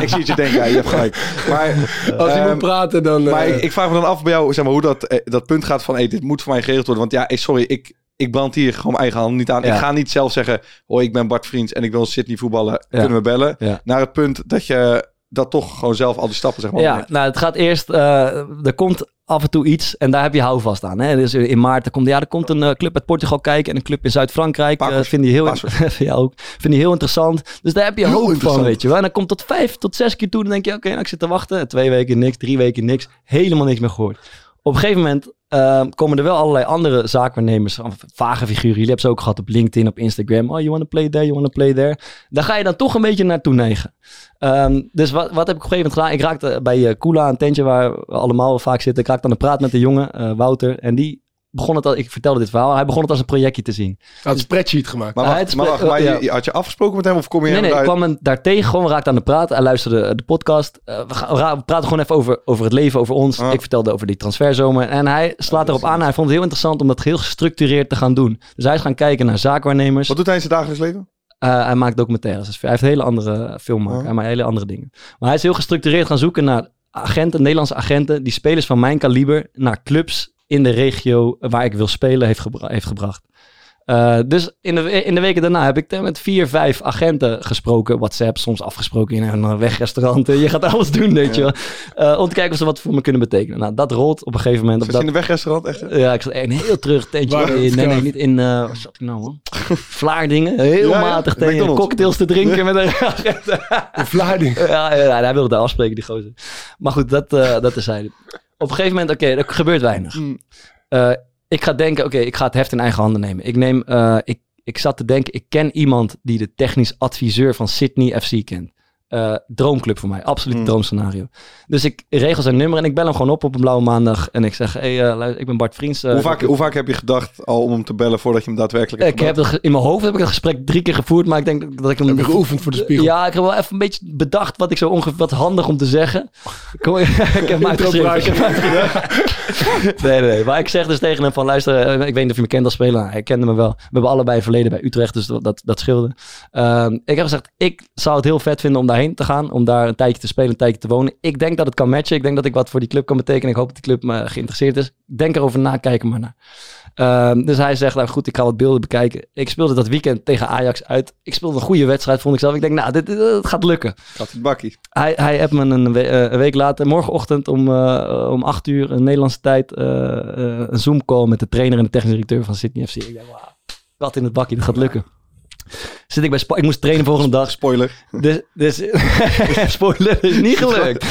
zie het je denken, ja, je hebt gelijk. Maar, Als hij ehm, moet praten, dan... maar ik, ik vraag me dan af bij jou, zeg maar, hoe dat, dat punt gaat van, hey, dit moet voor mij geregeld worden. Want ja, sorry, ik, ik brand hier gewoon mijn eigen hand niet aan. Ja. Ik ga niet zelf zeggen, hoi, ik ben Bart Vriends en ik wil Sydney voetballen. Kunnen we bellen? Ja. Naar het punt dat je dat toch gewoon zelf al die stappen, zeg maar, ja neemt. nou, het gaat eerst... eh, er komt af en toe iets en daar heb je houvast aan. Hè? Dus in maart er komt, ja, er komt een eh, club uit Portugal kijken en een club in Zuid-Frankrijk. eh Pakkers. vind je heel, ja, ook, vind je heel interessant. Dus daar heb je hoop van, weet je wel. En dan komt tot vijf, tot zes keer toe. Dan denk je, oké, nou, ik zit te wachten. Twee weken niks, drie weken niks. Helemaal niks meer gehoord. Op een gegeven moment eh, komen er wel allerlei andere zaakwaarnemers, vage figuren. Jullie hebben ze ook gehad op LinkedIn, op Instagram. Oh, you want to play there, you want to play there. Daar ga je dan toch een beetje naartoe neigen. Ehm, dus wat, wat heb ik op een gegeven moment gedaan? Ik raakte bij eh Kula, een tentje waar we allemaal vaak zitten. Ik raakte aan de praat met de jongen, eh, Wouter. En die begon het al, ik vertelde dit verhaal, hij begon het als een projectje te zien. hij had een spreadsheet gemaakt. Maar Ah, wacht, is- maar, wacht, maar ja. je, had je afgesproken met hem of kom je Nee, nee, ik kwam hem daar tegen, gewoon, we raakten aan de praat. Hij luisterde de podcast. Eh, we, gaan, praten gewoon even over, over het leven, over ons. Ah. Ik vertelde over die transferzomer. En hij slaat erop aan. Hij vond het heel interessant om dat heel gestructureerd te gaan doen. Dus hij is gaan kijken naar zaakwaarnemers. Wat doet hij in zijn dagelijks leven? Eh, hij maakt documentaires. Dus hij heeft hele andere filmmaker. Oh. Hij maakt hele andere dingen. Maar hij is heel gestructureerd gaan zoeken naar agenten, Nederlandse agenten, die spelers van mijn kaliber naar clubs in de regio waar ik wil spelen heeft, gebra- heeft gebracht. Eh, dus in de, in de weken daarna heb ik met vier, vijf agenten gesproken. WhatsApp, soms afgesproken in een wegrestaurant. Je gaat alles doen, weet je wel. Eh, om te kijken of ze wat voor me kunnen betekenen. Nou, dat rolt op een gegeven moment. Op Zit je dat, in de wegrestaurant echt? ja, ik zat echt een heel terug tentje. In, nee, nee, niet in... eh waar zat ik nou, man? Vlaardingen. Heel Ja, ja, matig tegen cocktails te drinken met een agent. In Vlaarding. ja, ja, hij wilde daar afspreken, die gozer. Maar goed, dat, eh dat is hij. Op een gegeven moment, oké, er gebeurt weinig. Mm. Eh, ik ga denken, oké, ik ga het heft in eigen handen nemen. Ik neem, eh, ik, ik zat te denken, ik ken iemand die de technisch adviseur van Sydney FC kent. Eh, droomclub voor mij, absoluut Mm. droomscenario. Dus ik regel zijn nummer en ik bel hem gewoon op op een blauwe maandag. En ik zeg, hey, eh, luister, ik ben Bart Vriends. eh, hoe, vaak, hoe vaak heb je gedacht al om hem te bellen voordat je hem daadwerkelijk hebt ik heb gebeld? in mijn hoofd heb ik het gesprek drie keer gevoerd, maar ik denk dat ik hem... Heb je geoefend voor de spiegel? Ja, ik heb wel even een beetje bedacht wat ik zo ongeveer... Wat handig om te zeggen. Kom, ik heb hem uitgeschreven. Ik heb hem uitgeschreven. nee, nee, nee. Maar ik zeg dus tegen hem van... Luister, ik weet niet of je me kent als speler. Hij kende me wel. We hebben allebei verleden bij Utrecht, dus dat, dat, dat scheelde. Ehm, ik heb gezegd, ik zou het heel vet vinden om te gaan. Om daar een tijdje te spelen, een tijdje te wonen. Ik denk dat het kan matchen. Ik denk dat ik wat voor die club kan betekenen. Ik hoop dat die club me geïnteresseerd is. Denk erover na, kijk er maar naar. Ehm, dus hij zegt, nou goed, ik ga wat beelden bekijken. Ik speelde dat weekend tegen Ajax uit. Ik speelde een goede wedstrijd, vond ik zelf. Ik denk, nou, dit, dit, dit gaat lukken. Gaat het bakkie. Hij, hij heeft me een, we- eh, een week later, morgenochtend om, eh, om acht uur, een Nederlandse tijd, eh, een Zoom-call met de trainer en de technisch directeur van Sydney FC. Ik denk, wauw, wat in het bakje, dit gaat lukken. Zit ik bij Spa- ik moest trainen volgende dag. Spoiler. Dus, dus spoiler, is niet gelukt.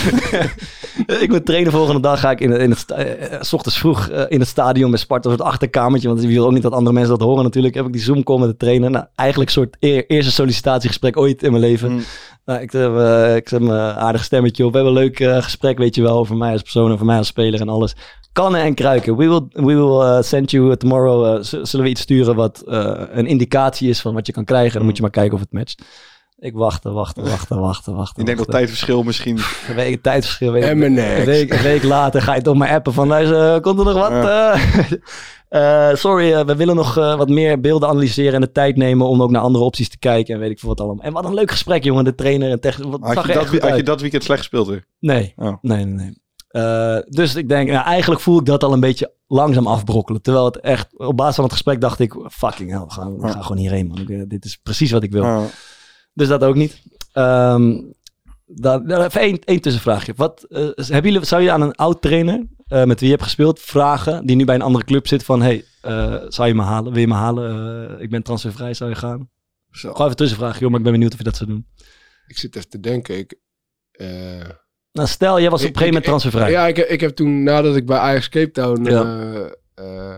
ik moet trainen volgende dag. Ga ik in, in het, eh, s ochtends vroeg eh, in het stadion met Sparta, het achterkamertje. Want ik wil ook niet dat andere mensen dat horen natuurlijk. Heb ik die Zoom call met de trainer. Nou, eigenlijk een soort eer- eerste sollicitatiegesprek ooit in mijn leven. Mm. Nou, ik heb, eh, ik heb een aardig stemmetje op. We hebben een leuk gesprek, weet je wel, over mij als persoon, over mij als speler en alles. Kannen en kruiken. We will, we will send you tomorrow. zullen we iets sturen wat een indicatie is van wat je kan krijgen. Dan moet je maar kijken of het matcht. Ik wachtte, wachten, wachten, wachten, wachten. Ik denk dat tijdverschil misschien... Een week tijdverschil. Een, next. week, een week later ga je toch maar appen van, eh, komt er nog wat? Eh, eh, sorry, we willen nog eh, wat meer beelden analyseren en de tijd nemen om ook naar andere opties te kijken en weet ik veel wat allemaal. En wat een leuk gesprek, jongen, de trainer en technisch. Wat Had zag je, dat, had je dat weekend slecht gespeeld weer? Nee, Oh. nee, nee, nee. Eh, dus ik denk, nou, eigenlijk voel ik dat al een beetje langzaam afbrokkelen. Terwijl het echt, op basis van het gesprek dacht ik, fucking hell, we gaan, we gaan gewoon hierheen, man. Ik, eh, dit is precies wat ik wil. Dus dat ook niet. Ehm dan, dan even één, één tussenvraagje. Wat, eh, hebben jullie, zou je aan een oud trainer eh, met wie je hebt gespeeld vragen, die nu bij een andere club zit, van hey, eh, zou je me halen? Wil je me halen? Eh, ik ben transfervrij, zou je gaan? Zo. Gewoon even tussenvraagje, joh, maar ik ben benieuwd of je dat zou doen. Ik zit even te denken. Ik, eh, Nou, stel, jij was op een gegeven moment transfervrij. Ja, ik, ik heb toen, nadat ik bij Ajax Cape Town... Ja. eh,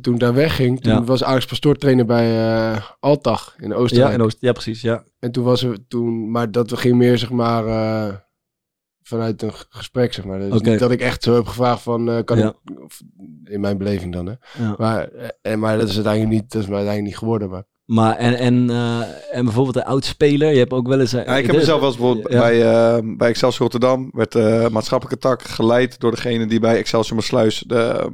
toen daar wegging, toen Ja. was Alex Pastoor trainer bij eh Altach in Ja, Oostenrijk. in Oost, ja, precies. Ja. En toen was er toen, maar dat ging meer zeg maar vanuit een gesprek zeg maar. Dus niet dat ik echt zo heb gevraagd van kan Ja. ik, of, in mijn beleving dan hè. Ja. Maar, en, maar dat is uiteindelijk niet, dat is maar uiteindelijk niet geworden. Maar Maar en, en, eh, en bijvoorbeeld een oud-speler, je hebt ook wel eens... eh, Ja, ik heb mezelf wel eens bijvoorbeeld Ja. bij, eh, bij Excelsior Rotterdam, werd de maatschappelijke tak geleid door degene die bij Excelsior Maassluis de,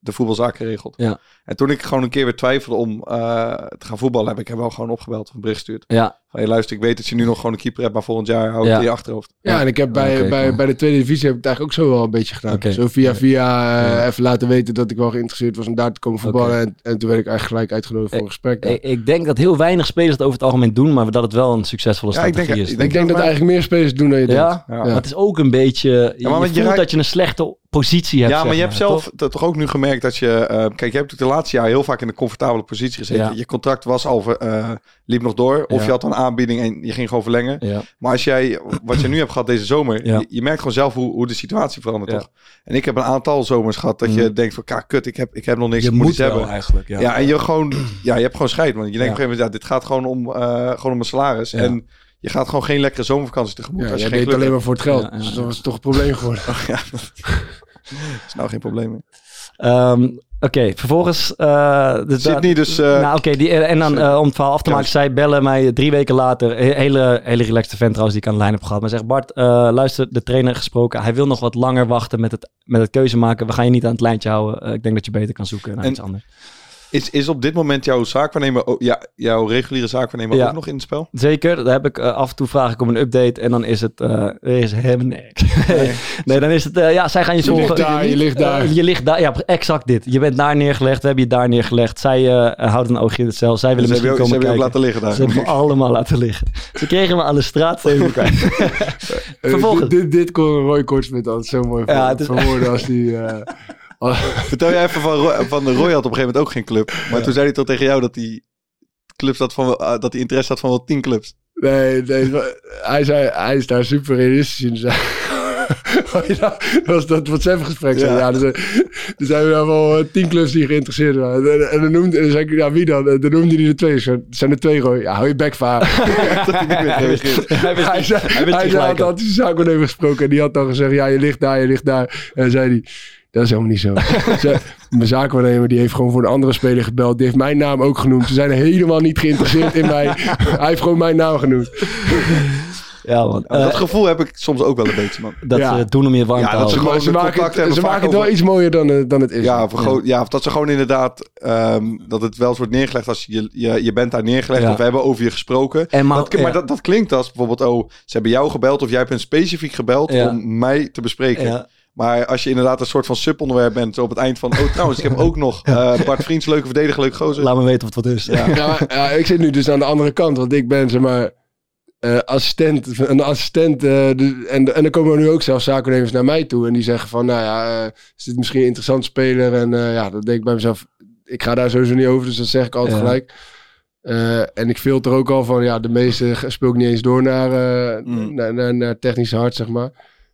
de voetbalzaken regelt. Ja. En toen ik gewoon een keer weer twijfelde om eh, te gaan voetballen, heb ik hem wel gewoon opgebeld of een bericht gestuurd. Ja, Van, hey, luister, ik weet dat je nu nog gewoon een keeper hebt, maar volgend jaar hou ik Ja. het in je achterhoofd. ja, en ik heb bij, bij, cool. bij de tweede divisie heb ik het eigenlijk ook zo wel een beetje gedaan. Zo via via eh, Ja. even laten weten dat ik wel geïnteresseerd was om daar te komen voetballen. En, en toen werd ik eigenlijk gelijk uitgenodigd voor een gesprek. Ja. ik, ik denk dat heel weinig spelers het over het algemeen doen, maar dat het wel een succesvolle Ja, ik strategie denk- is. ik ik denk dat eigenlijk meer spelers doen dan je denkt. ja? Ja. maar het is ook een beetje... Je, je je voelt dat je een slechte positie hebt, Ja, maar zeg je hebt toch? zelf t- toch ook nu gemerkt dat je... eh, kijk, je hebt de laatste jaar heel vaak in een comfortabele positie gezeten. Ja. Je contract was al, eh, liep nog door. Of Ja. je had een aanbieding en je ging gewoon verlengen. Ja. Maar als jij, wat je nu hebt gehad deze zomer, je, je merkt gewoon zelf hoe, hoe de situatie verandert, toch? En ik heb een aantal zomers gehad dat je Mhm. denkt van, "Ka, kut, ik heb, ik heb nog niks, Je moet moet hebben. eigenlijk, ja. En je gewoon, ja, je hebt gewoon scheid, man. Je denkt op een gegeven moment, ja, dit gaat gewoon om, eh, gewoon om mijn salaris. En je gaat gewoon geen lekkere zomervakantie tegemoet. Ja, als je geen deed alleen maar voor het geld. Ja, ja, Dus dat was toch een probleem geworden. hebt. Ja, dat is nou geen probleem meer. Ehm, Oké, vervolgens... eh dus Sydney dus... eh, nou, oké, die- en dan eh, om het verhaal af te Ja, maken, zij bellen mij drie weken later. He- Hele, hele relaxte vent trouwens, die ik aan de lijn heb gehad. Maar zegt Bart, eh, luister, de trainer gesproken. Hij wil nog wat langer wachten met het, met het keuze maken. We gaan je niet aan het lijntje houden. Eh, ik denk dat je beter kan zoeken naar En- iets anders. Is, is op dit moment jouw zaakwaarnemer, ook- ja, jouw reguliere zaakwaarnemer Ja. ook nog in het spel? Zeker, daar heb ik eh, af en toe vraag ik om een update. En dan is het, eh, is helemaal niks. nee, dan is het, eh, ja, zij gaan je Je ligt daar, je ligt daar. Je ligt daar, ja, exact dit. Je bent daar neergelegd, we hebben je daar neergelegd. Zij eh, houden een oogje in het cel. Zij willen Ze hebben misschien je ook- ze komen hebben je ook kijken. laten liggen daar. Ze hebben me allemaal laten liggen. Ze kregen me aan de straat. Eh, Vervolgens. dit, dit, dit kon Roy Kortsmit altijd zo mooi Ja, ver- het is- verwoorden als die... als- Vertel jij even van Roy, van Roy had op een gegeven moment ook geen club. Maar toen zei hij toch tegen jou dat hij clubs had van, wel- ah, dat hij interesse had van wel tien clubs. nee, nee, hij, zei, hij is daar super realistisch in. Zei, dat was dat WhatsApp-gesprek. Ja. Dus, er zijn wel wel eh, tien clubs die geïnteresseerd waren. En, en dan noemde en dan zei ik, ja, wie dan? En dan noemde hij er twee. Zijn er twee, Roy. Ja, hou je bek hij niet meer reageerde. Hij wist hij niet- zei, hij wist had, had hij zijn zaakwaarnemer gesproken. En die had dan gezegd, ja, je ligt daar, je ligt daar. En dan zei hij... Dat is helemaal niet zo. Ze- Mijn zaakwaarnemer die heeft gewoon voor een andere speler gebeld. Die heeft mijn naam ook genoemd. Ze zijn helemaal niet geïnteresseerd in mij. Hij heeft gewoon mijn naam genoemd. Ja, man. Dat Eh, gevoel heb ik soms ook wel een beetje, man. dat ja. ze het doen om je warm Ja, te dat ze houden. gewoon ze de maken het, hebben ze maken het wel over- iets mooier dan, eh, dan het is. Ja, of, gewoon- ja, of dat ze gewoon inderdaad, ehm, dat het wel eens wordt neergelegd als je, je, je bent daar neergelegd Ja. of we hebben over je gesproken. En maar- dat, maar ja. dat, dat klinkt als bijvoorbeeld, oh, ze hebben jou gebeld of jij hebt hen specifiek gebeld Ja. om mij te bespreken. Maar als je inderdaad een soort van subonderwerp bent, zo op het eind van, oh trouwens, ik heb ook nog eh, Bart Vriends, leuke verdediger, leuk gozer. Laat me weten of het wat is. Ja. Ja, ja, ik zit nu dus aan de andere kant. Want ik ben, zeg maar, eh, assistent. Een assistent. eh, de- en, en dan komen er nu ook zelfs zakennemers naar mij toe. En die zeggen van, nou ja, eh, is dit misschien een interessant speler? En eh, ja, dan denk ik bij mezelf, ik ga daar sowieso niet over. Dus dat zeg ik altijd Ja. gelijk. Eh, en ik filter ook al van, ja, de meeste speel ik niet eens door naar, eh, Mm. naar, naar, naar technisch hard, zeg maar.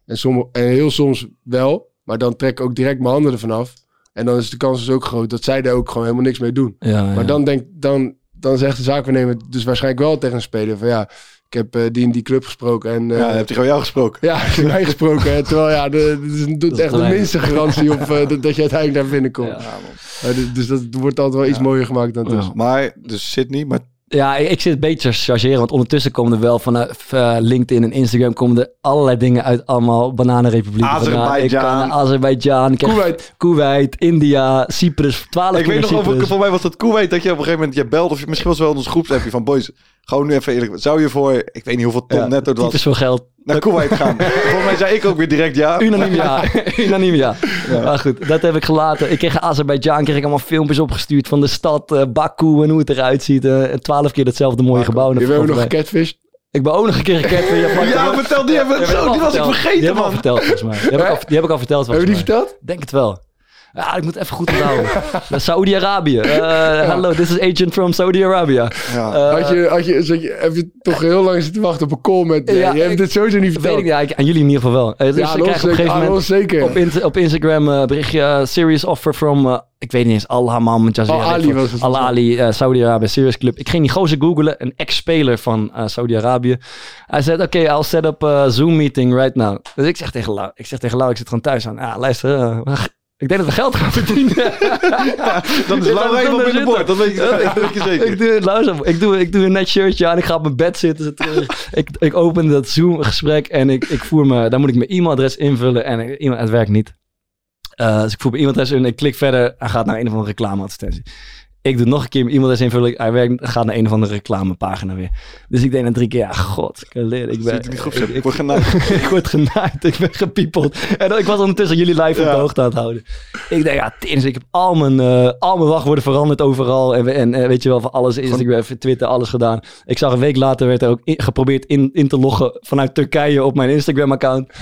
En, sommige, en heel soms wel. Maar dan trek ik ook direct mijn handen ervan af. En dan is de kans dus ook groot dat zij daar ook gewoon helemaal niks mee doen. Ja, ja. Maar dan, denk, dan, dan zegt de zaakwaarnemer dus waarschijnlijk wel tegen een speler van ja, ik heb eh, die in die club gesproken en Ja, eh, dan ja, heeft hij gewoon jou gesproken. ik heb mij gesproken. hè. terwijl ja, de, de, de, Dat is echt de minste garantie op eh, dat, dat je uiteindelijk daar binnenkomt. Ja. Dus dat wordt altijd wel iets mooier gemaakt dan het is. Ja. Maar, dus Sydney, maar Ja, ik, ik zit een beetje te chargeren, want ondertussen komen er wel vanaf eh, LinkedIn en Instagram komen er allerlei dingen uit allemaal bananenrepublieken. Azerbeidzjan. Azerbeidzjan, Kuwait. Kuwait, India, Cyprus, 12 ik weet nog over, voor mij was dat Kuwait dat je op een gegeven moment je belt of je misschien was wel in ons groepsappje van boys, gewoon nu even eerlijk, zou je voor, ik weet niet hoeveel ton Ja, netto het was, veel geld. naar Kuwait gaan? Volgens mij zei ik ook weer direct ja. Unaniem ja. Unaniem ja. Maar goed, dat heb ik gelaten. Ik kreeg Azerbeidzjan, kreeg ik allemaal filmpjes opgestuurd van de stad, eh, Baku en hoe het eruit ziet. eh, En twaalf keer hetzelfde mooie gebouw. En Je dat hebt ook nog valt mij. gecatfish. Ik ben ook nog een keer gekend. Ja, vertel die even, Ja, zo, die was ik Die vergeten heb ik al man. verteld volgens mij. Die heb, ik al, die heb ik al verteld volgens Hebben we die mij. verteld? Denk het wel. Ja, ik moet even goed onthouden. Is Saudi-Arabië. Eh, Hallo, this is agent from Saudi-Arabia. Ja. Eh, had je, had je, zat je, heb je toch heel lang zitten wachten op een call met... Ja, je hebt ik- dit sowieso niet Weet verteld. ik, ja, ik- aan jullie in ieder geval wel. Eh, dus ja, ik krijg op een gegeven Ah, moment zeker. op, in- op Instagram eh, berichtje eh, serious offer from, eh, ik weet niet eens, Al-Hammam Jazeera. Al Ali was het. Al Ali, eh, Saudi-Arabië, Serious Club. Ik ging die gozer googlen, een ex-speler van eh, Saudi-Arabië. Hij zei, oké, I'll set up a Zoom meeting right now. Dus ik zeg tegen Lau, ik zeg tegen Lau, ik zit gewoon thuis aan. Ja, luister, eh, ik denk dat we geld gaan verdienen. Dan is Ik Laura op binnenboord. Dat weet je, dat weet je zeker. ik, doe, luister, ik, doe, ik doe een net shirtje aan. Ik ga op mijn bed zitten. Ik, ik open dat Zoom-gesprek en ik, ik voer me... Daar moet ik mijn e-mailadres invullen en ik- het werkt niet. Eh, dus ik voer mijn e-mailadres in. Ik klik verder. Hij gaat naar een of andere reclameadvertentie. Ik doe nog een keer mijn e-mailadres invullen. Hij werkt, gaat naar een of andere reclamepagina weer. Dus ik denk na drie keer, ja, god. Ik, leren. ik ben... Ik, ik word genaaid. ik word genaaid, ik ben gepiepeld. En dan- ik was ondertussen jullie live op Ja. de hoogte aan het houden. Ik denk, ja, tens, ik heb al mijn, eh, al mijn wachtwoorden veranderd overal. En, en eh, weet je wel, van alles, Instagram, Twitter, alles gedaan. Ik zag een week later, werd er ook in- geprobeerd in, in te loggen vanuit Turkije op mijn Instagram-account.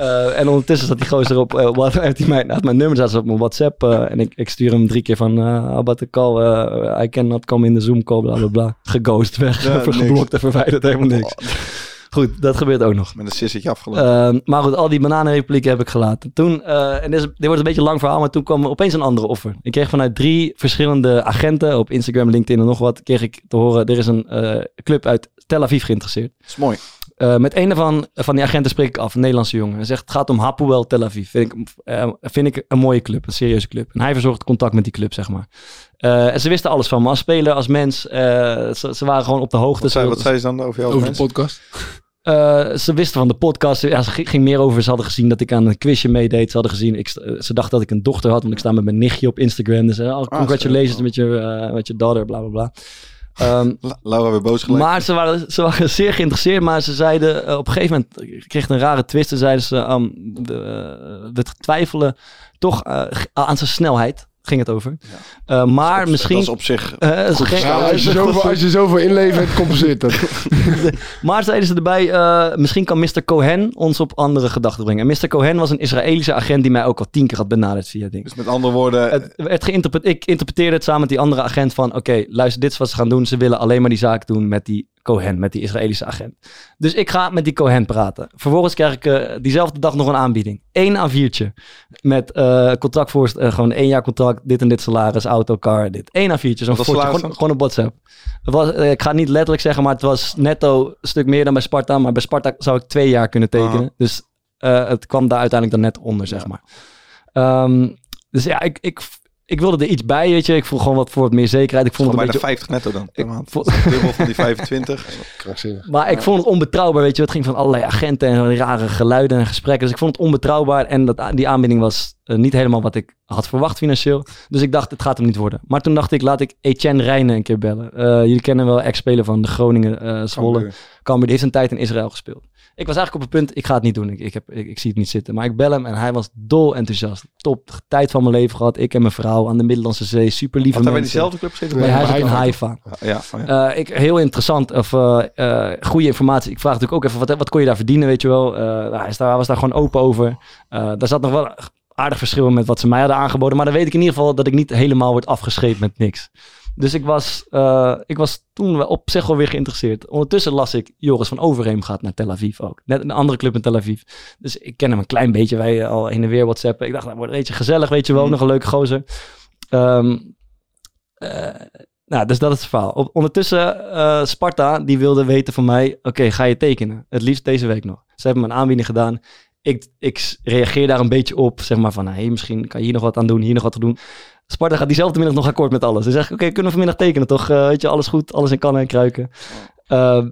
Eh, en ondertussen zat die gozer op, eh, wat, heeft hij mijn, had mijn nummer zat op mijn WhatsApp. eh, en ik, ik stuur hem drie keer van, uh, about the call, I cannot come in de Zoom call, bla bla bla. Geghost, weg, Ja, geblokt en verwijderd, helemaal niks. Goed, dat gebeurt ook nog. Met een sissetje afgelopen. Ehm, maar goed, al die bananenreplieken heb ik gelaten. Toen, en dit, is, dit wordt een beetje een lang verhaal, maar toen kwam er opeens een andere offer. Ik kreeg vanuit drie verschillende agenten op Instagram, LinkedIn en nog wat, kreeg ik te horen, er is een club uit Tel Aviv geïnteresseerd. Dat is mooi. Eh, met een van, van die agenten spreek ik af, een Nederlandse jongen. Hij zegt, het gaat om Hapoel Tel Aviv. Vind ik, eh, vind ik een mooie club, een serieuze club. En hij verzorgt contact met die club, zeg maar. Eh, en ze wisten alles van me, als speler, als mens. eh, ze, ze waren gewoon op de hoogte. Wat zei, Ze- wat zei ze dan over jou als Over de mens? podcast. eh, ze wisten van de podcast. Ja, ze ging meer over. Ze hadden gezien dat ik aan een quizje meedeed. Ze hadden gezien. Ik, ze dachten dat ik een dochter had. Want ik sta met mijn nichtje op Instagram. Dus oh, congratulations zo. met je, met je daughter. Bla bla bla. Ehm, La- Laura weer boos gelijk. maar ze waren, ze waren zeer geïnteresseerd. Maar ze zeiden eh, op een gegeven moment. Ik kreeg een rare twist. Ze zeiden ze. de, eh, we twijfelen toch eh, aan zijn snelheid. Ging het over. Eh, maar misschien. Dat is op zich... eh, Ja, als, je zoveel, als je zoveel inlevert, compenseert dat. Maar zeiden ze erbij, eh, misschien kan Mr. Cohen ons op andere gedachten brengen. En Mr. Cohen was een Israëlische agent die mij ook al tien keer had benaderd via dingen. Dus met andere woorden... Het geïnterpre- ik interpreteerde het samen met die andere agent van... oké, luister, dit is wat ze gaan doen. Ze willen alleen maar die zaak doen met die Cohen, met die Israëlische agent. Dus ik ga met die Cohen praten. Vervolgens krijg ik eh, diezelfde dag nog een aanbieding. Eén A4'tje met eh contract voor, eh, gewoon één jaar contract, dit en dit salaris, auto, car, dit. Eén A4'tje, zo'n fortje, gewoon, gewoon op WhatsApp. Het was, ik ga het niet letterlijk zeggen, maar het was netto een stuk meer dan bij Sparta. Maar bij Sparta zou ik twee jaar kunnen tekenen. Ah. Dus eh, het kwam daar uiteindelijk dan net onder, zeg maar. Ehm, dus ja, ik, ik, ik wilde er iets bij, weet je. Ik vroeg gewoon wat voor wat meer zekerheid. Ik vond het een bijna beetje... 50 netto dan per Ik maand. vond- Dubbel van die 25. Krankzinnig. Maar ik vond het onbetrouwbaar, weet je. Het ging van allerlei agenten en rare geluiden en gesprekken. Dus ik vond het onbetrouwbaar. En dat, die aanbieding was eh, niet helemaal wat ik had verwacht financieel. Dus ik dacht, het gaat hem niet worden. Maar toen dacht ik, laat ik Etienne Rijnen een keer bellen. Eh, jullie kennen wel ex-speler van de Groningen eh Zwolle. Cambuur, die heeft een tijd in Israël gespeeld. Ik was eigenlijk op het punt, ik ga het niet doen. Ik, ik, heb, ik, ik zie het niet zitten. Maar ik bel hem en hij was dol enthousiast. Top, tijd van mijn leven gehad. Ik en mijn vrouw aan de Middellandse Zee. Super lieve Had hij bij mensen. diezelfde club gezeten? Nee, hij zat in Haifa. Haifa. Ja, oh ja. Eh, ik, heel interessant, of eh, eh, goede informatie. Ik vraag natuurlijk ook even, wat, wat kon je daar verdienen, weet je wel? Eh, nou, hij, is daar, hij was daar gewoon open over. Eh, daar zat nog wel aardig verschil in met wat ze mij hadden aangeboden. Maar dan weet ik in ieder geval dat ik niet helemaal word afgescheept met niks. Dus ik was, eh, ik was toen op zich wel weer geïnteresseerd. Ondertussen las ik, Joris van Overheem gaat naar Tel Aviv ook. Net een andere club in Tel Aviv. Dus ik ken hem een klein beetje. Wij al heen en weer whatsappen. Ik dacht, nou wordt een beetje gezellig, weet je wel. Nog een leuke gozer. Ehm, eh, nou, dus dat is het verhaal. Op, ondertussen, eh, Sparta, die wilde weten van mij, oké, ga je tekenen? Het liefst deze week nog. Ze hebben me een aanbieding gedaan. Ik, ik reageer daar een beetje op, zeg maar van, hey, misschien kan je hier nog wat aan doen, hier nog wat te doen. Sparta gaat diezelfde middag nog akkoord met alles. Ze zegt, oké, kunnen we vanmiddag tekenen toch? Eh, weet je, alles goed, alles in kannen en kruiken. Ehm,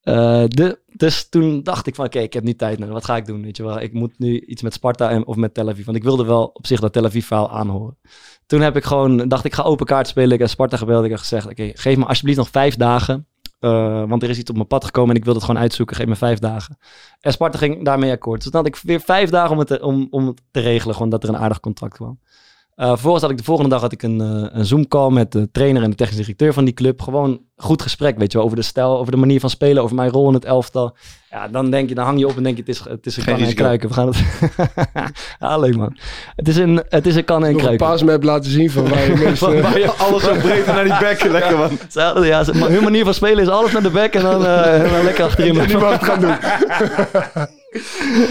eh, de, dus toen dacht ik van, oké, ik heb nu tijd nodig. Wat ga ik doen? Weet je wel, ik moet nu iets met Sparta en, of met Tel Aviv. Want ik wilde wel op zich dat Tel Aviv verhaal aanhoren. Toen heb ik gewoon, dacht ik ga open kaart spelen. Ik heb Sparta gebeld. Ik heb gezegd, oké, geef me alsjeblieft nog vijf dagen. Eh, want er is iets op mijn pad gekomen en ik wil het gewoon uitzoeken. Geef me vijf dagen. En Sparta ging daarmee akkoord. Dus dan had ik weer vijf dagen om het te, om, om het te regelen. Gewoon dat er een aardig contract kwam. Eh, vervolgens had ik de volgende dag had ik een, eh, een Zoom-call met de trainer en de technisch directeur van die club. Gewoon goed gesprek, weet je wel, over de stijl, over de manier van spelen, over mijn rol in het elftal. Ja, dan denk je, dan hang je op en denk je, het is, het is een Geen kan en kruiken. We gaan het... ja, leuk man. Het is een, het is een kan en Nog een kruiken. paasmap laten zien van waar je meest... eh, Waar je- Alles zo breed naar die bekken, lekker man. Ja, ze- maar hun manier van spelen is alles naar de bek en dan, eh, en dan lekker achterin. en niemand het gaan doen.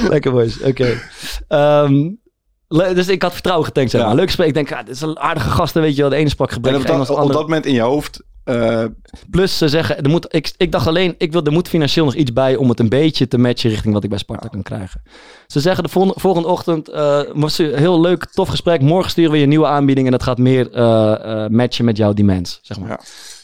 lekker boys, oké. Ehm, le- dus ik had vertrouwen getankt, zeg Ja. maar. Leuk gesprek. Ik denk, ah, dit is een aardige gasten, weet je wel. De ene sprak En gebrekkig op dat, op andere... dat moment in je hoofd... eh, Plus ze zeggen, er moet, ik, ik dacht alleen, ik wil, er moet financieel nog iets bij om het een beetje te matchen richting wat ik bij Sparta kan krijgen. Ze zeggen de volgende, volgende ochtend, was een heel leuk, tof gesprek. Morgen sturen we je een nieuwe aanbieding en dat gaat meer eh, matchen met jouw demands, zeg maar. Ja.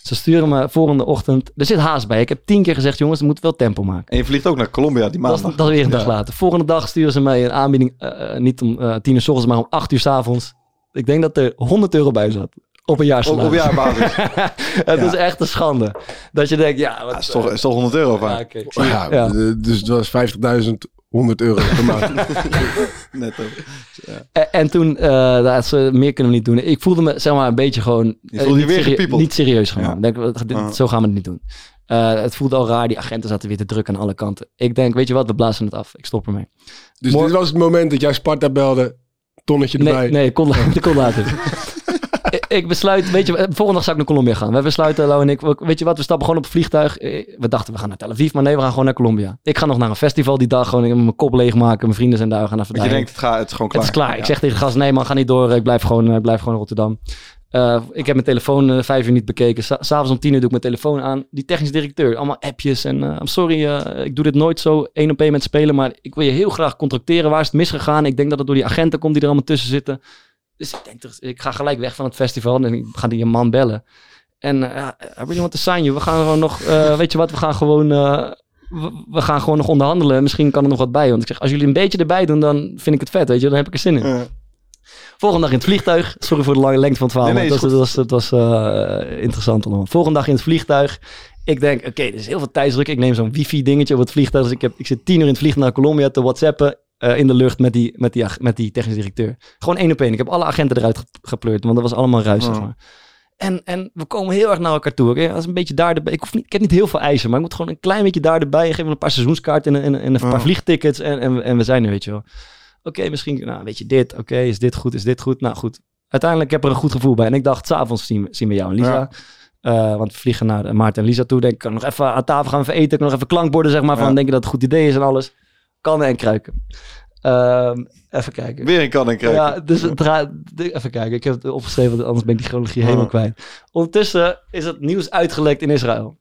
Ze sturen me volgende ochtend, er zit haast bij. Ik heb tien keer gezegd, jongens, er moet wel tempo maken. en je vliegt ook naar Colombia die Dat maandag. is, dat is weer een dag Ja. later. Volgende dag sturen ze mij een aanbieding, eh, eh, niet om eh, tien uur s ochtends, maar om acht uur s avonds. Ik denk dat er 100 euro bij zat. Op een jaar Op, op jaarbasis. Het Ja. is echt een schande. Dat je denkt, ja... Wat, Ja, is, toch, is toch 100 euro van. ja, zie- Ja, ja. dus het was 50.000, 100 euro per maand. Netto. En, en toen, eh dat ze meer kunnen we niet doen. Ik voelde me, zeg maar, een beetje gewoon... Je eh, voelde je niet weer gepiepeld. Niet serieus genomen. Ja. Denk, we- dit- Ah. Zo gaan we het niet doen. Eh, het voelde al raar. Die agenten zaten weer te druk aan alle kanten. Ik denk, weet je wat, we blazen het af. Ik stop ermee. Dus Morgen- dit was het moment dat jij Sparta belde, tonnetje erbij. Nee, nee, ik kon, ik kon later. Ik, besluit, weet je, eh, volgende dag zou ik naar Colombia gaan. We besluiten, Lau en ik, we- weet je wat, we stappen gewoon op het vliegtuig. Eh, We dachten, we gaan naar Tel Aviv, maar nee, we gaan gewoon naar Colombia. Ik ga nog naar een festival die dag, gewoon ik heb mijn kop leegmaken. Mijn vrienden zijn daar, we gaan even Want je denkt, het, gaat, het is gewoon klaar. Het is klaar. Ja. Ik zeg tegen de gast, nee man, ga niet door. Ik blijf gewoon, ik blijf gewoon in Rotterdam. Eh, ik heb mijn telefoon eh, vijf uur niet bekeken. Sa- S'avonds om tien uur doe ik mijn telefoon aan. Die technisch directeur, allemaal appjes. En eh, I'm sorry, eh, ik doe dit nooit zo één op één met spelen. Maar ik wil je heel graag contracteren. Waar is het misgegaan? Ik denk dat het door die agenten komt die er allemaal tussen zitten. Dus ik denk, toch, ik ga gelijk weg van het festival. En ik ga die man bellen. En eh, I really want to sign you. We gaan gewoon nog, eh, weet je wat, we gaan gewoon... eh, we, we gaan gewoon nog onderhandelen. Misschien kan er nog wat bij. Want ik zeg, als jullie een beetje erbij doen, dan vind ik het vet. Weet je, dan heb ik er zin in. Ja. Volgende dag in het vliegtuig. Sorry voor de lange lengte van het verhaal. Nee, het was, het was, eh, interessant allemaal. Volgende dag in het vliegtuig. Ik denk, oké, er is heel veel tijdsdruk. Ik neem zo'n wifi dingetje op het vliegtuig. Dus ik, heb, ik zit tien uur in het vliegtuig naar Colombia te whatsappen. Eh, in de lucht met die, met, die, met die technisch directeur. Gewoon één op één. Ik heb alle agenten eruit ge- gepleurd. Want dat was allemaal ruis, zeg Oh. maar. En, en we komen heel erg naar elkaar toe. Oké? Dat is een beetje daar erbij. Ik, hoef niet, ik heb niet heel veel eisen, maar ik moet gewoon een klein beetje daar erbij. Geef me een paar seizoenskaarten en, en, en een paar Oh. vliegtickets. En, en, en we zijn er, weet je wel. Oké, misschien, nou, weet je dit. Oké, is dit goed? Is dit goed? Nou, goed. Uiteindelijk heb ik er een goed gevoel bij. En ik dacht, s'avonds zien, we- zien we jou en Lisa. Ja. Eh, want we vliegen naar Maarten en Lisa toe. Denk ik, kan nog even aan tafel gaan even eten. Kan nog even klankborden, zeg maar. Van, denk je dat het een goed idee is en alles. Kannen en kruiken. Ehm, even kijken. Weer een kan en kruiken. Ja, dus even kijken. Ik heb het opgeschreven, want anders ben ik die chronologie helemaal Oh. kwijt. Ondertussen is het nieuws uitgelekt in Israël.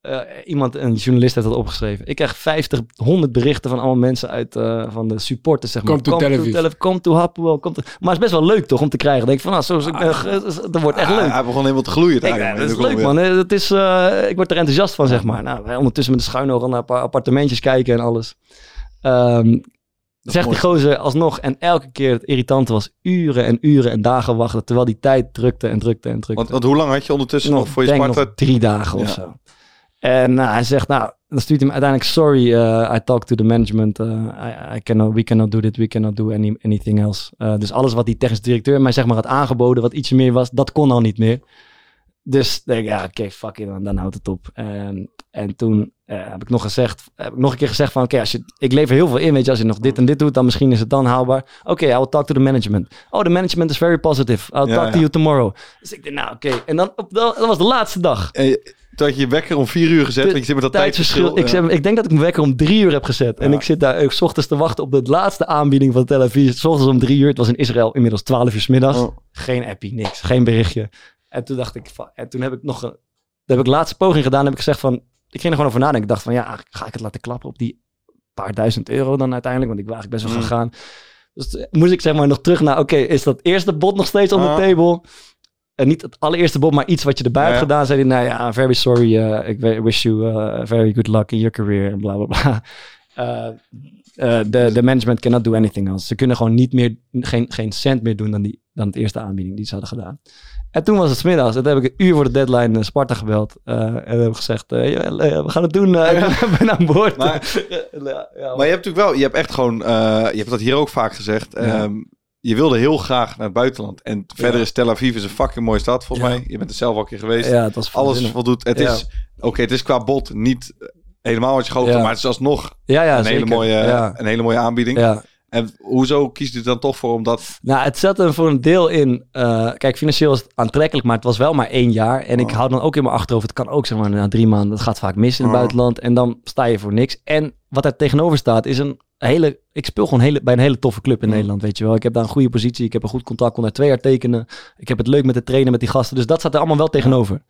Eh, iemand, een journalist heeft dat opgeschreven. Ik krijg 50, 100 berichten van allemaal mensen uit eh, van de supporters, zeg maar. Come to Tel Aviv. Come to Hapoel. Come to... Maar het is best wel leuk toch om te krijgen. Denk ik van, nou, zo, zo, eh, dat wordt echt Ah, leuk. Hij begon helemaal te gloeien. Ik, in dat is leuk man. Dat is, eh, ik word er enthousiast van, zeg maar. Nou, wij ondertussen met de schuin ogen naar een paar appartementjes kijken en alles. Is zegt die mooi. gozer alsnog. En elke keer het irritante was uren en uren en dagen wachten. Terwijl die tijd drukte en drukte en drukte. Want, want hoe lang had je ondertussen nog, voor je denk Sparta? nog drie dagen of zo. En nou, hij zegt, nou, dan stuurt hij me uiteindelijk, sorry, uh, I talked to the management. Uh, I, I cannot, we cannot do this, we cannot do any, anything else. Uh, dus alles wat die technisch directeur mij zeg maar had aangeboden, wat ietsje meer was, dat kon al niet meer. Dus denk ik, ja, oké, fuck it, dan, dan houdt het op. En, en toen uh, heb ik nog gezegd, heb ik nog een keer gezegd van, oké, als je, ik lever heel veel in, weet je, als je nog dit en dit doet, dan misschien is het dan haalbaar. Oké, okay, I will talk to the management. Oh, the management is very positive. I'll Ja, talk ja. to you tomorrow. Dus ik dacht, nou, oké. En dan, op, dat was de laatste dag. Je- toen had je je wekker om vier uur gezet, want je zit met dat Tijdsverschil. Ik, ja. zeg, ik denk dat ik mijn wekker om drie uur heb gezet. En ik zit daar eh, 's ochtends te wachten op de laatste aanbieding van de televisie. S ochtends om drie uur. Het was in Israël inmiddels twaalf uur 's middags. Oh. Geen appie, niks. Geen berichtje. En toen dacht ik, van- en toen heb ik nog een, heb ik laatste poging gedaan. heb ik gezegd van, ik ging er gewoon over nadenken. Ik dacht van, ja, ga ik het laten klappen op die paar duizend euro dan uiteindelijk? Want ik was eigenlijk best wel Mm. gegaan. Dus toen moest ik zeg maar nog terug naar, oké, is dat eerste bod nog steeds on the table? En niet het allereerste bod, maar iets wat je erbij Ja, hebt ja. gedaan. Zei hij, nou ja, very sorry. eh, ik we- wish you uh, very good luck in your career. Bla, bla, bla. Eh, eh, De de management cannot do anything else. Ze kunnen gewoon niet meer, geen, geen cent meer doen dan, die, dan het eerste aanbieding die ze hadden gedaan. En toen was het 's middags. En toen heb ik een uur voor de deadline eh, Sparta gebeld. eh, en heb ik gezegd, we gaan het doen. ik ben, aan boord. Maar- ja, ja, Maar je hebt natuurlijk wel, je hebt echt gewoon, je hebt dat hier ook vaak gezegd. Ehm, je wilde heel graag naar het buitenland. En verder is Tel Aviv is een fucking mooie stad, volgens mij. Je bent er zelf al een keer geweest. Ja, het was Alles voldoet. Het is, oké, het is qua bot niet helemaal wat je Ja. maar het is alsnog Ja, ja, een, hele mooie, een hele mooie aanbieding. En hoezo kiest u dan toch voor om dat... Nou, het zat er voor een deel in. eh, kijk, financieel was het aantrekkelijk, maar het was wel maar één jaar. En ik Oh. hou dan ook in mijn achterhoofd. Het kan ook zeg maar na drie maanden. Het gaat vaak mis in het Oh. buitenland. En dan sta je voor niks. En wat er tegenover staat is een hele. Ik speel gewoon hele, bij een hele toffe club in Mm. Nederland. Weet je wel. Ik heb daar een goede positie. Ik heb een goed contact. kon daar twee jaar tekenen. Ik heb het leuk met de trainen, met die gasten. Dus dat staat er allemaal wel tegenover.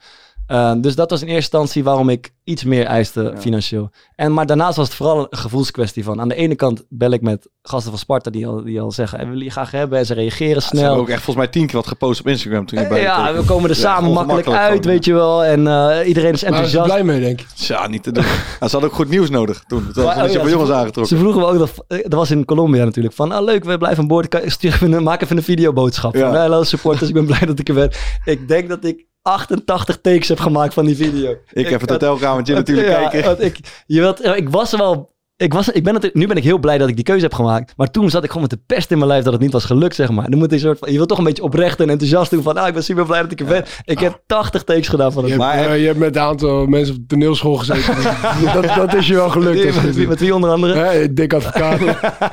Eh, dus dat was in eerste instantie waarom ik iets meer eiste Ja. financieel. En, maar daarnaast was het vooral een gevoelskwestie van. Aan de ene kant bel ik met gasten van Sparta die al, die al zeggen... "Hey, we willen je graag hebben. En ze reageren Ze hebben snel. ook echt volgens mij tien keer wat gepost op Instagram toen je bij ja, we komen er Ja, samen makkelijk uit, gewoon. weet je wel. En eh, iedereen is enthousiast. blij mee, denk ik. Ja, niet te doen. Ja, ze hadden ook goed nieuws nodig toen. Toen was oh je jongens aangetrokken. Ze vroegen me ook, dat, eh, dat was in Colombia natuurlijk, van ah, leuk, we blijven aan boord. Kan- Stuur even een, maak even een videoboodschap. Ja. Van, hallo supporters, ik ben blij dat ik er ben. Ik denk dat ik 88 takes heb gemaakt van die video. Ik even het hotelkamertje natuurlijk ja, kijken. want ik, je wilt, ik was wel... Ik was, ik ben het, nu ben ik heel blij dat ik die keuze heb gemaakt. Maar toen zat ik gewoon met de pest in mijn lijf dat het niet was gelukt, zeg maar. Dan moet je, soort van, je wilt toch een beetje oprecht en enthousiast doen van... Ah, ik ben super blij dat ik er ben. Ik heb 80 takes gedaan van Je het... hebt, Maar- eh, je hebt met een aantal mensen op de toneelschool gezeten. dat, dat is je wel gelukt. je met, met wie onder andere? Hè, Dick advocaat.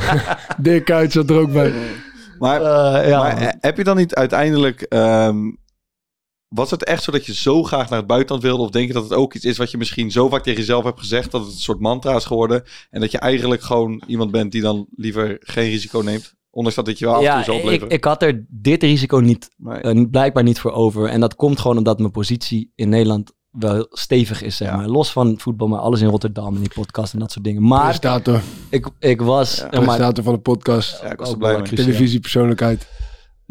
Dick Kuit zat er ook bij. Maar, Eh, ja, maar heb je dan niet uiteindelijk... ehm, was het echt zo dat je zo graag naar het buitenland wilde? Of denk je dat het ook iets is wat je misschien zo vaak tegen jezelf hebt gezegd... dat het een soort mantra is geworden? En dat je eigenlijk gewoon iemand bent die dan liever geen risico neemt? Ondanks dat dit je wel af en toe ja zo ik, opleveren. ik had er dit risico niet, Nee. eh, blijkbaar niet voor over. En dat komt gewoon omdat mijn positie in Nederland wel heel stevig is, zeg Ja. maar. Los van voetbal, maar alles in Rotterdam en die podcast en dat soort dingen. Maar Presentator. ik, ik was... Ja, eh, maar, van de podcast. ja, ik was ook blij. Televisiepersoonlijkheid.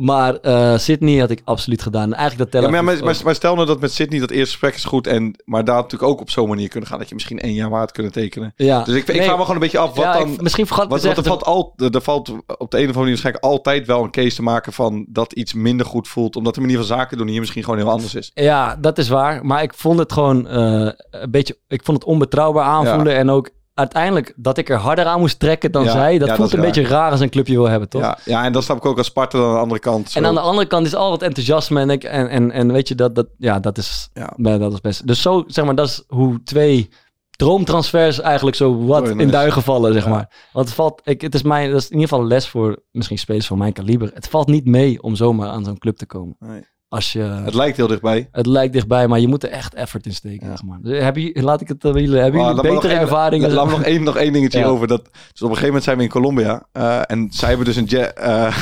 Maar eh, Sydney had ik absoluut gedaan. Eigenlijk dat Ja, tellen. maar, maar, maar, maar stel nou dat met Sydney dat eerste gesprek is goed... En, maar daar natuurlijk ook op zo'n manier kunnen gaan... dat je misschien één jaar waard kunnen tekenen. ja. Dus ik, ik Nee, vraag me gewoon een beetje af... wat ja, dan... ik- misschien vergat ik Want, te want er, valt al, er valt op de een of andere manier waarschijnlijk altijd wel een case te maken van dat iets minder goed voelt. Omdat de manier van zaken doen hier misschien gewoon heel anders is. Ja, dat is waar. Maar ik vond het gewoon eh, een beetje... Ik vond het onbetrouwbaar aanvoelen. En ook uiteindelijk dat ik er harder aan moest trekken dan Ja, zij. Dat ja, voelt dat een beetje raar als een clubje wil hebben, toch? Ja, ja, en dat snap ik ook als Sparta dan aan de andere kant. Zo. En aan de andere kant is al het enthousiasme en, ik, en, en, en weet je, dat, dat, ja, dat, is, dat is best. Dus zo, zeg maar, dat is hoe twee droomtransfers eigenlijk zo wat in duigen vallen, zeg maar. Want het valt, ik, het is mijn, dat is in ieder geval een les voor misschien spelers van mijn kaliber. Het valt niet mee om zomaar aan zo'n club te komen. Nee. Als je, Het het, lijkt heel dichtbij. lijkt dichtbij, maar je moet er echt effort in steken, Ja. zeg maar. Dus heb je, laat ik het aan jullie, hebben jullie nog betere één- ervaringen? Laat me nog één, nog één dingetje Ja. over. Dat, dus op een gegeven moment zijn we in Colombia. eh, en zij hebben dus een jet... eh,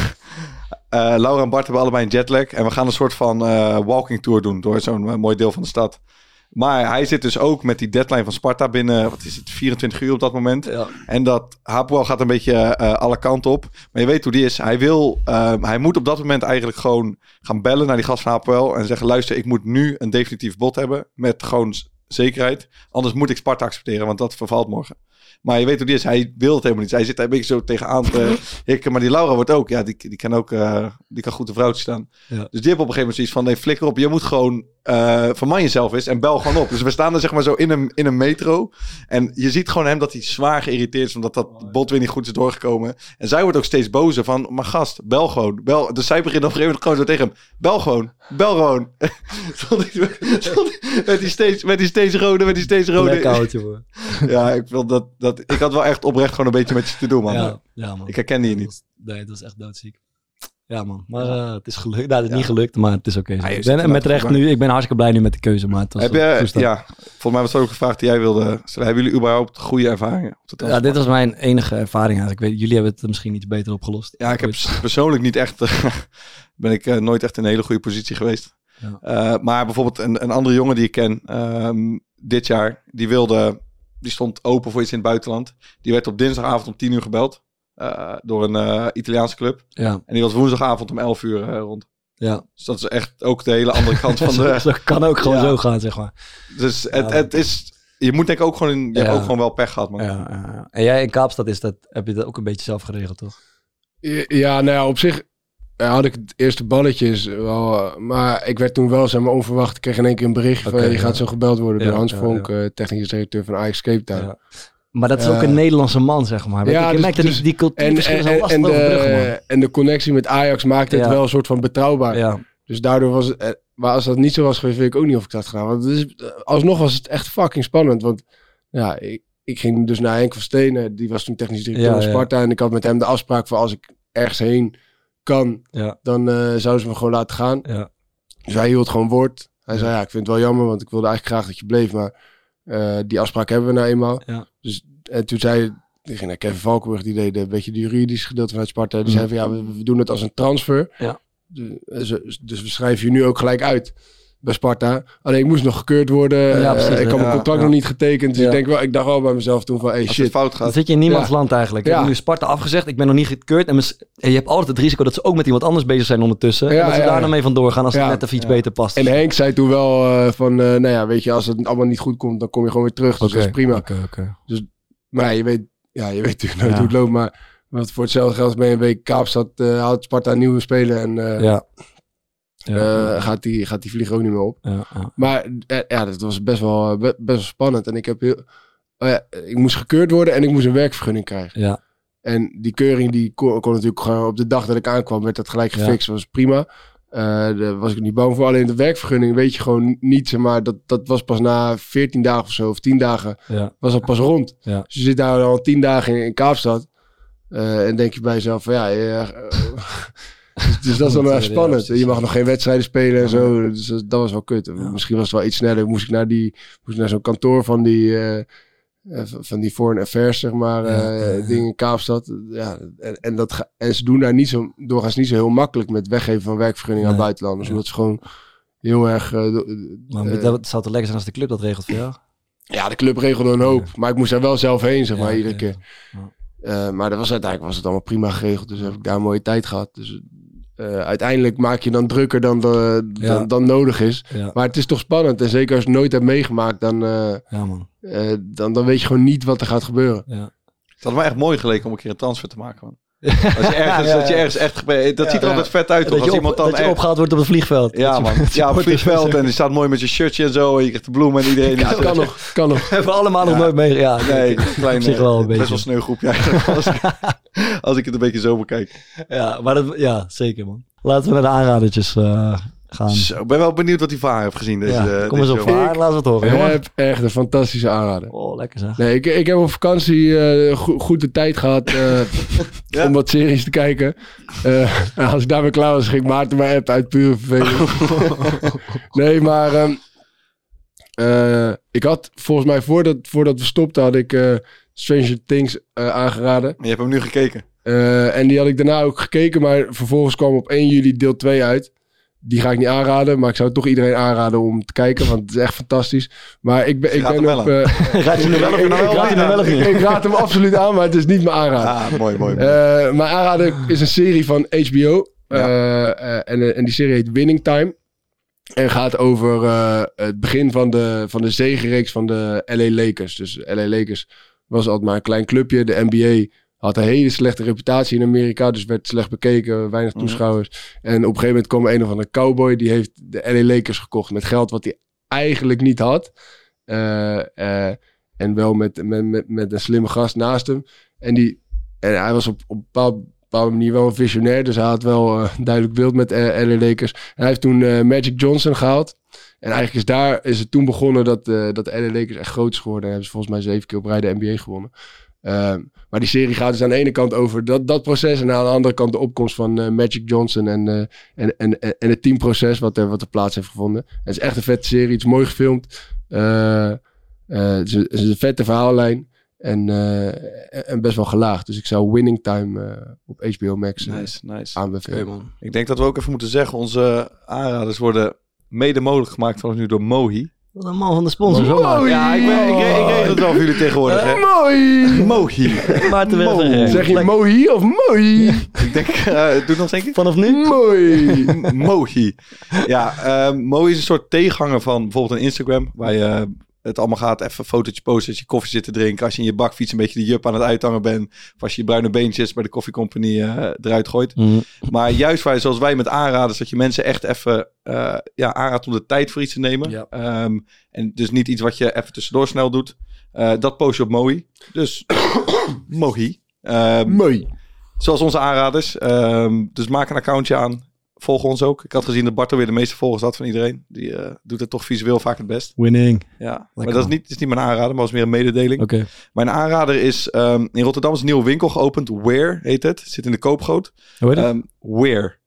eh, Laura en Bart hebben allebei een jetlag. En we gaan een soort van walking tour doen door zo'n mooi deel van de stad. Maar hij zit dus ook met die deadline van Sparta binnen, wat is het, 24 uur op dat moment. Ja. En dat Hapoel gaat een beetje eh, alle kanten op. Maar je weet hoe die is. Hij wil, ehm, hij moet op dat moment eigenlijk gewoon gaan bellen naar die gast van Hapoel. En zeggen, luister, ik moet nu een definitief bod hebben. Met gewoon zekerheid. Anders moet ik Sparta accepteren, want dat vervalt morgen. Maar je weet hoe die is. Hij wil het helemaal niet. Hij zit daar een beetje zo tegenaan te hikken. Maar die Laura wordt ook, ja, die, die kan ook, eh, die kan goed de vrouwtje staan. Ja. Dus die heeft op een gegeven moment zoiets van, nee, flikker op. Je moet gewoon eh verman jezelf eens en bel gewoon op. Dus we staan er zeg maar zo in een, in een metro. En je ziet gewoon hem dat hij zwaar geïrriteerd is, omdat dat bot weer niet goed is doorgekomen. En zij wordt ook steeds bozer van, maar gast, bel gewoon. Bel. Dus zij begint op een gegeven moment gewoon zo tegen hem, bel gewoon, bel gewoon. Met die steeds, met die steeds rode, met die steeds rode. Jongen. Ja, ik, wil dat, dat, ik had wel echt oprecht gewoon een beetje met je te doen, man. Ja, ja, man. Ik herkende je niet. Nee, dat was echt doodziek. Ja, man. Maar eh, het is gelukt. Nou, het is niet gelukt, maar het is oké. ben inderdaad met recht nu. Ik ben hartstikke blij nu met de keuze, maar het was Heb je, ja, volgens mij was dat ook een vraag die jij wilde. Hebben jullie überhaupt goede ervaringen? Ja, dit was mijn enige ervaring eigenlijk. Ik weet, jullie hebben het misschien iets beter opgelost. Ja, ik heb persoonlijk niet echt, ben ik eh, nooit echt in een hele goede positie geweest. Ja. Eh, maar bijvoorbeeld een, een andere jongen die ik ken ehm, dit jaar, die wilde, die stond open voor iets in het buitenland. Die werd op dinsdagavond om 10 uur gebeld eh, door een eh, Italiaanse club. Ja, En die was woensdagavond om 11 uur eh, rond. ja. Dus dat is echt ook de hele andere kant van de... zo kan ook gewoon Ja. zo gaan, zeg maar. Dus het, Ja. het is, je moet denk ik ook gewoon, in, je hebt ook gewoon wel pech gehad, man. Ja, ja, ja. En jij in Kaapstad is dat, heb je dat ook een beetje zelf geregeld, toch? Ja, nou ja, op zich ja, had ik het eerste balletjes wel. Maar ik werd toen wel, zeg maar, onverwacht. Ik kreeg in één keer een bericht van, Oké, je ja. gaat zo gebeld worden door Hans ja, Vonk, ja. eh, technisch directeur van Ajax Cape Town. Maar dat is ook een Nederlandse man, zeg maar. Ja, je, je dus- dat dus- die, die En, cultuurverschillen en, en, en, de, en de connectie met Ajax maakte het wel een soort van betrouwbaar. Dus daardoor was het... eh, Maar als dat niet zo was geweest, weet ik ook niet of ik dat had gedaan. Want het is, alsnog was het echt fucking spannend. Want ja, ik, ik ging dus naar Henk van Stenen. Die was toen technisch directeur van ja. Sparta. En ik had met hem de afspraak van als ik ergens heen kan, ja, dan eh, zouden ze me gewoon laten gaan. ja. Dus hij hield gewoon woord. Hij zei, ja, ik vind het wel jammer, want ik wilde eigenlijk graag dat je bleef. Maar eh, die afspraak hebben we nou eenmaal. Ja. Dus, en toen zei die ging naar Kevin Valkenburg, die deed een beetje de juridische gedeelte vanuit Sparta. Die zei van, ja, we, we doen het als een transfer. Ja. Dus, dus we schrijven je nu ook gelijk uit bij Sparta. Alleen ik moest nog gekeurd worden. Ja, Eh, ik had ja, mijn contract ja. nog niet getekend. Dus Ja. ik, denk wel, ik dacht wel bij mezelf toen van, hey Als het shit. fout Dan gaat. zit je in niemands Ja. land eigenlijk. Hebt nu Sparta afgezegd, ik ben nog niet gekeurd. En, je hebt altijd het risico dat ze ook met iemand anders bezig zijn ondertussen. Ja, en dat ze ja, daar ja. dan mee vandoor gaan als het net even iets Ja. beter past. En Henk zei toen wel eh, van, eh, nou ja, weet je, als het allemaal niet goed komt, dan kom je gewoon weer terug. Dus Oké, dat is prima. oké, oké. Maar ja, je weet, ja, je weet natuurlijk nooit Ja. hoe het loopt. Maar want voor hetzelfde geld ben je een week Kaapstad, eh haalt Sparta een nieuwe speler en eh, Ja. Ja. eh, gaat, die, gaat die vlieger ook niet meer op. ja, ja. Maar eh, ja, dat was best wel, eh, be- best wel spannend. En ik heb heel, oh ja, ik moest gekeurd worden en ik moest een werkvergunning krijgen. Ja. En die keuring die kon, kon natuurlijk gewoon op de dag dat ik aankwam, werd dat gelijk gefixt. was prima. Daar was ik niet bang voor. Alleen de werkvergunning weet je gewoon niet. Maar, dat, dat was pas na 14 dagen of zo, of 10 dagen, Ja. was dat pas rond. Dus je zit daar al 10 dagen in, in Kaapstad. en denk je bij jezelf van ja, dus, dus dat is dan wel Ja, spannend. je mag nog geen wedstrijden spelen en zo. Dus dat was wel kut. Misschien was het wel iets sneller. Moest ik naar, die, moest naar zo'n kantoor van die, eh, eh, van die foreign affairs, zeg maar, eh, dingen in Kaapstad. Ja, en, en, dat en ze doen daar niet zo, doorgaans niet zo heel makkelijk met weggeven van werkvergunningen aan buitenlanders. Omdat ze gewoon heel erg... eh, Maar eh, dat zou te lekker zijn als de club dat regelt voor jou. ja, de club regelde een hoop. Maar ik moest daar wel zelf heen, zeg maar, Ja, iedere keer. Eh, maar dat was uiteindelijk was het allemaal prima geregeld. Dus heb ik daar een mooie tijd gehad. Dus eh, uiteindelijk maak je dan drukker dan, de, Ja. dan, dan nodig is. Ja, Maar het is toch spannend. En zeker als je het nooit hebt meegemaakt, dan, eh, ja man. eh, dan, dan weet je gewoon niet wat er gaat gebeuren. Ja. Het had me echt mooi geleken om een keer een transfer te maken. Man. Als je ergens, dat je ergens echt... Dat ziet er altijd vet uit, toch? Dat, Als je, iemand dan dat je opgehaald wordt op het vliegveld. Ja, je- man. je Ja, op het supporters- vliegveld. En die staat mooi met zijn shirtje en zo. En je krijgt de bloemen en iedereen. Ja, kan nog. Kan nog. Hebben we allemaal nog nooit mee. Ja, Nee, klein, zich wel een eh, best beetje. wel sneu groepje eigenlijk. Als ik, als ik het een beetje zo bekijk. Ja, maar dat, ja, zeker man. Laten we naar de aanradertjes eh, gaan. Zo, ik ben wel benieuwd wat die vaar heeft gezien. Deze, ja, eh, kom eens op. Laten we het horen, Ik heb echt een fantastische aanrader. Oh, lekker zeg. Nee, ik, ik heb op vakantie eh, go- goed de tijd gehad eh, Ja? om wat series te kijken. Eh, en als ik daarmee klaar was, ging Maarten mijn app uit pure verveling. nee, maar ehm, eh, ik had volgens mij voordat, voordat we stopten, had ik eh, Stranger Things eh, aangeraden. Je hebt hem nu gekeken. Eh, en die had ik daarna ook gekeken, maar vervolgens kwam op 1 juli deel 2 uit. Die ga ik niet aanraden, maar ik zou toch iedereen aanraden om te kijken, want het is echt fantastisch. Maar ik ben, ik ben op... wel eh, Raad je wel of je wel ik, raad of niet? ik hem absoluut aan, maar het is niet mijn aanrader. Ah, mooi, mooi. mooi. Eh, mijn aanrader is een serie van HBO. Eh, en, en die serie heet Winning Time. En gaat over het begin van de, van de zegenreeks van de LA Lakers. Dus LA Lakers was altijd maar een klein clubje. De NBA had een hele slechte reputatie in Amerika. Dus werd slecht bekeken, weinig Mhm. toeschouwers. En op een gegeven moment kwam een of andere cowboy. Die heeft de LA Lakers gekocht met geld wat hij eigenlijk niet had. Eh, eh, en wel met, met, met, met een slimme gast naast hem. En, die, en hij was op, op een bepaalde, bepaalde manier wel een visionair. Dus hij had wel eh, een duidelijk beeld met LA Lakers. En hij heeft toen Magic Johnson gehaald. En eigenlijk is daar is het toen begonnen dat, dat de LA Lakers echt groot is geworden. En hebben ze volgens mij zeven keer op rij de NBA gewonnen. Ehm, maar die serie gaat dus aan de ene kant over dat, dat proces. En aan de andere kant de opkomst van eh, Magic Johnson. En, eh, en, en, en en het teamproces wat er, wat er plaats heeft gevonden. Het is echt een vette serie. Het is mooi gefilmd. Eh, eh, het, is een, het is een vette verhaallijn. En, eh, en best wel gelaagd. Dus ik zou Winning Time eh, op HBO Max Nice, nice. aanbevelen. man. Ik denk dat we ook even moeten zeggen, onze aanraders worden mede mogelijk gemaakt vanaf nu door Mohi. Wat een man van de sponsor. Zo maar. Mooi. Ja, ik, ben, ik, ik, ik regel het wel voor jullie tegenwoordig, hè. Mooi! Mohi. Maarten Mo. Zeg je mooi of mooi? Ik denk, eh doe nog eens een keer. Vanaf nu? Mooi! Mohi. Ja, ehm Mohi is een soort tegenhanger van bijvoorbeeld een Instagram. Waar je eh, het allemaal gaat, even een fotootje posten als je koffie zit te drinken. Als je in je bakfiets een beetje de jup aan het uithangen bent. Of als je je bruine beentjes bij de koffiecompany eh eruit gooit. Mhm. Maar juist waar, zoals wij met aanraders, dat je mensen echt even eh, ja, aanraadt om de tijd voor iets te nemen. Ja. Ehm, en dus niet iets wat je even tussendoor snel doet. Eh, dat post je op Mohi. Dus Mohi. Ehm, Mooi. zoals onze aanraders. Ehm, dus maak een accountje aan. Volg ons ook. Ik had gezien dat Bartel weer de meeste volgers had van iedereen. Die eh, doet het toch visueel vaak het best. Winning. Ja, maar dat is niet, is niet mijn aanrader, maar was meer een mededeling. Oké. Mijn aanrader is, ehm, in Rotterdam is een nieuwe winkel geopend. Where heet het. Zit in de koopgoot. Hoe heet het? Ehm Where.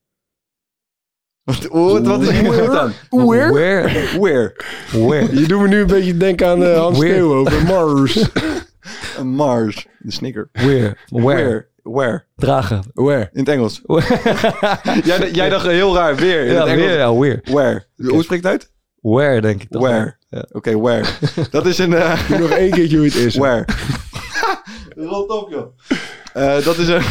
Wat, wat, wat is hier goed aan? Where? Where? Where. Where? Je doet me nu een beetje denken aan eh, Hans. Steeuw over Mars. Mars. De sneaker. Where? Where? Where. Where. Dragen. Where? In het Engels. jij, jij dacht heel raar. Weer. In ja, het Engels. weer. Ja, where. Where. Hoe spreekt het uit? Where, denk ik. Where. Ja. Oké, where. Dat is een... eh, Doe nog één keertje hoe het is. Where? Rot op, joh. Eh, dat is een,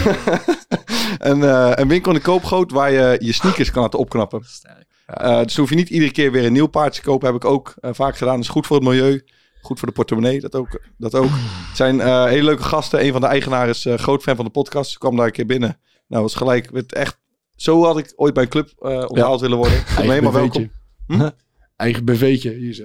een, eh, een winkel in de koopgoot waar je je sneakers kan laten opknappen. Eh, dus hoef je niet iedere keer weer een nieuw paardje te kopen. Heb ik ook vaak gedaan. Dat is goed voor het milieu. Goed voor de portemonnee. Dat ook. Dat ook. Het zijn eh, hele leuke gasten. Een van de eigenaren is eh, groot fan van de podcast. Ik kwam daar een keer binnen. Nou, was gelijk. Werd echt, zo had ik ooit bij een club eh onthaald willen worden. Helemaal BV'tje. welkom. Hm? Eigen BV'tje, hier zo.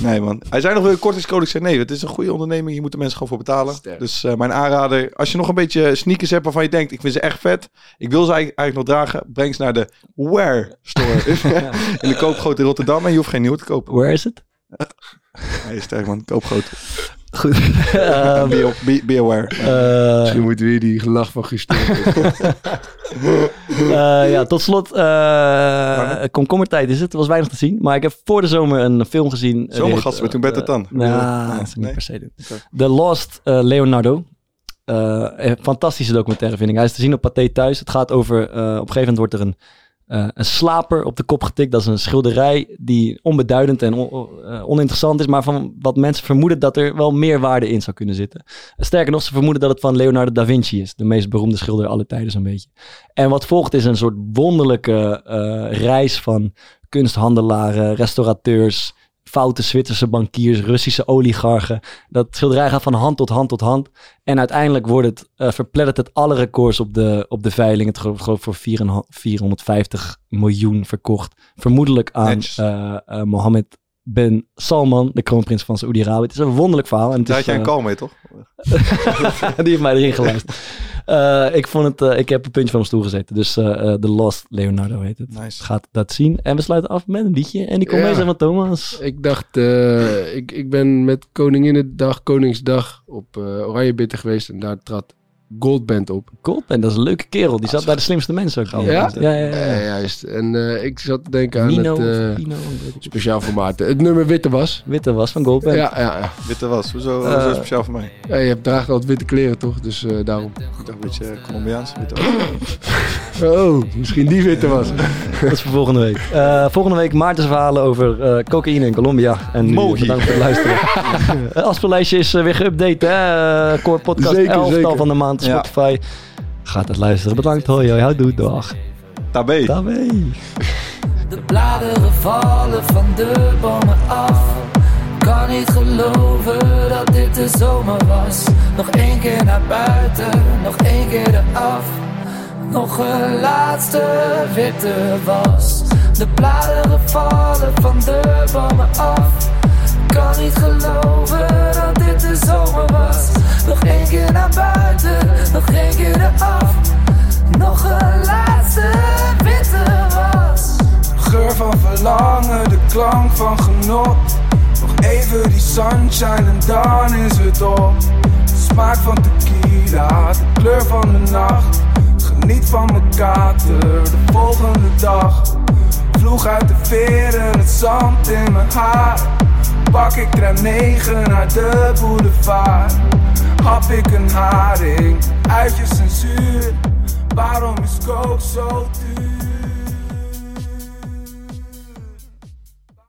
Nee, man. Hij zei nog weer kortingscode. Ik zei nee, het is een goede onderneming. Je moet de mensen gewoon voor betalen. Sterk. Dus eh, mijn aanrader, als je nog een beetje sneakers hebt waarvan je denkt, ik vind ze echt vet. Ik wil ze eigenlijk, eigenlijk nog dragen. Breng ze naar de Wear Store. in de koopgoot in Rotterdam. En je hoeft geen nieuwe te kopen. Where is it? Hij is sterk, man. Koopgoot. Goed. Ehm, be, be, be aware. eh, Misschien moeten we weer die gelach van gisteren. Eh, ja, tot slot, eh komkommertijd is het. Er was weinig te zien. Maar ik heb voor de zomer een film gezien. Zomergasten die met Toen Bert het dan? Nou, Nee, dat is niet nee. per se doen. The Lost Leonardo. Eh, een fantastische documentaire vind ik. Hij is te zien op Pathé Thuis. Het gaat over, eh, op een gegeven moment wordt er een, eh, een slaper op de kop getikt. Dat is een schilderij die onbeduidend en eh, oninteressant is. Maar van wat mensen vermoeden dat er wel meer waarde in zou kunnen zitten. Sterker nog, ze vermoeden dat het van Leonardo da Vinci is. De meest beroemde schilder aller tijden zo'n beetje. En wat volgt is een soort wonderlijke eh, reis van kunsthandelaren, restaurateurs, foute Zwitserse bankiers, Russische oligarchen. Dat schilderij gaat van hand tot hand tot hand. En uiteindelijk wordt het, eh verplettert het alle records op de, op de veiling. Het geloof voor 4,5 450 miljoen verkocht. Vermoedelijk aan eh, eh, Mohammed Ben Salman, de kroonprins van Saoedi-Arabië. Het is een wonderlijk verhaal. En het Daar is, had jij een eh, call mee, toch? die heeft mij erin geluisterd. Eh, ik, vond het, eh, ik heb een puntje van mijn stoel gezeten. Dus eh, eh, The Lost Leonardo heet het. Nice. Gaat dat zien. En we sluiten af met een liedje. En die komt Ja. mee zijn van Thomas. ik dacht, eh, ik, ik ben met Koninginnedag, Koningsdag op eh Oranje Bitter geweest. En daar trad Goldband op. Goldman, dat is een leuke kerel. Die zat bij de slimste mensen ook. Ja? Ja, ja, ja. Eh, juist. En eh, ik zat te denken aan Nino, het eh, Pino, speciaal voor Maarten. Het nummer Witte Was. Witte was van Goldman. Ja, ja, ja. Witte was. Hoezo, Eh, hoezo speciaal voor mij? Ja, je hebt draagt altijd witte kleren, toch? Dus eh, daarom. Ik dacht een beetje Colombiaans. Witte was. Oh, misschien die witte was. Dat is voor volgende week. Eh, volgende week Maarten's verhalen over eh, cocaïne in Colombia. En nu bedankt voor het luisteren. Het afspeellijstje is weer geüpdate. Hè? Core Podcast Zeker, 11 zeker. van de maand. Ja. Spotify. Gaat het luisteren. Bedankt. Hoi, hoi. Houdoe. Dag. Tabé. Tabé. De bladeren vallen van de bomen af. Kan niet geloven dat dit de zomer was. Nog één keer naar buiten, nog één keer eraf. Nog een laatste witte was. De bladeren vallen van de bomen af. Kan niet geloven dat dit de zomer was. Nog één keer naar buiten, nog één keer eraf. Nog een laatste witte was. Geur van verlangen, de klank van genot. Nog even die sunshine en dan is het op. De smaak van tequila, de kleur van de nacht. Geniet van mijn kater, de volgende dag. Vloeg uit de veren, het zand in mijn haar. Pak ik tram 9 naar de boulevard. Hap ik een haring, uitjes en zuur. Waarom is coke zo duur?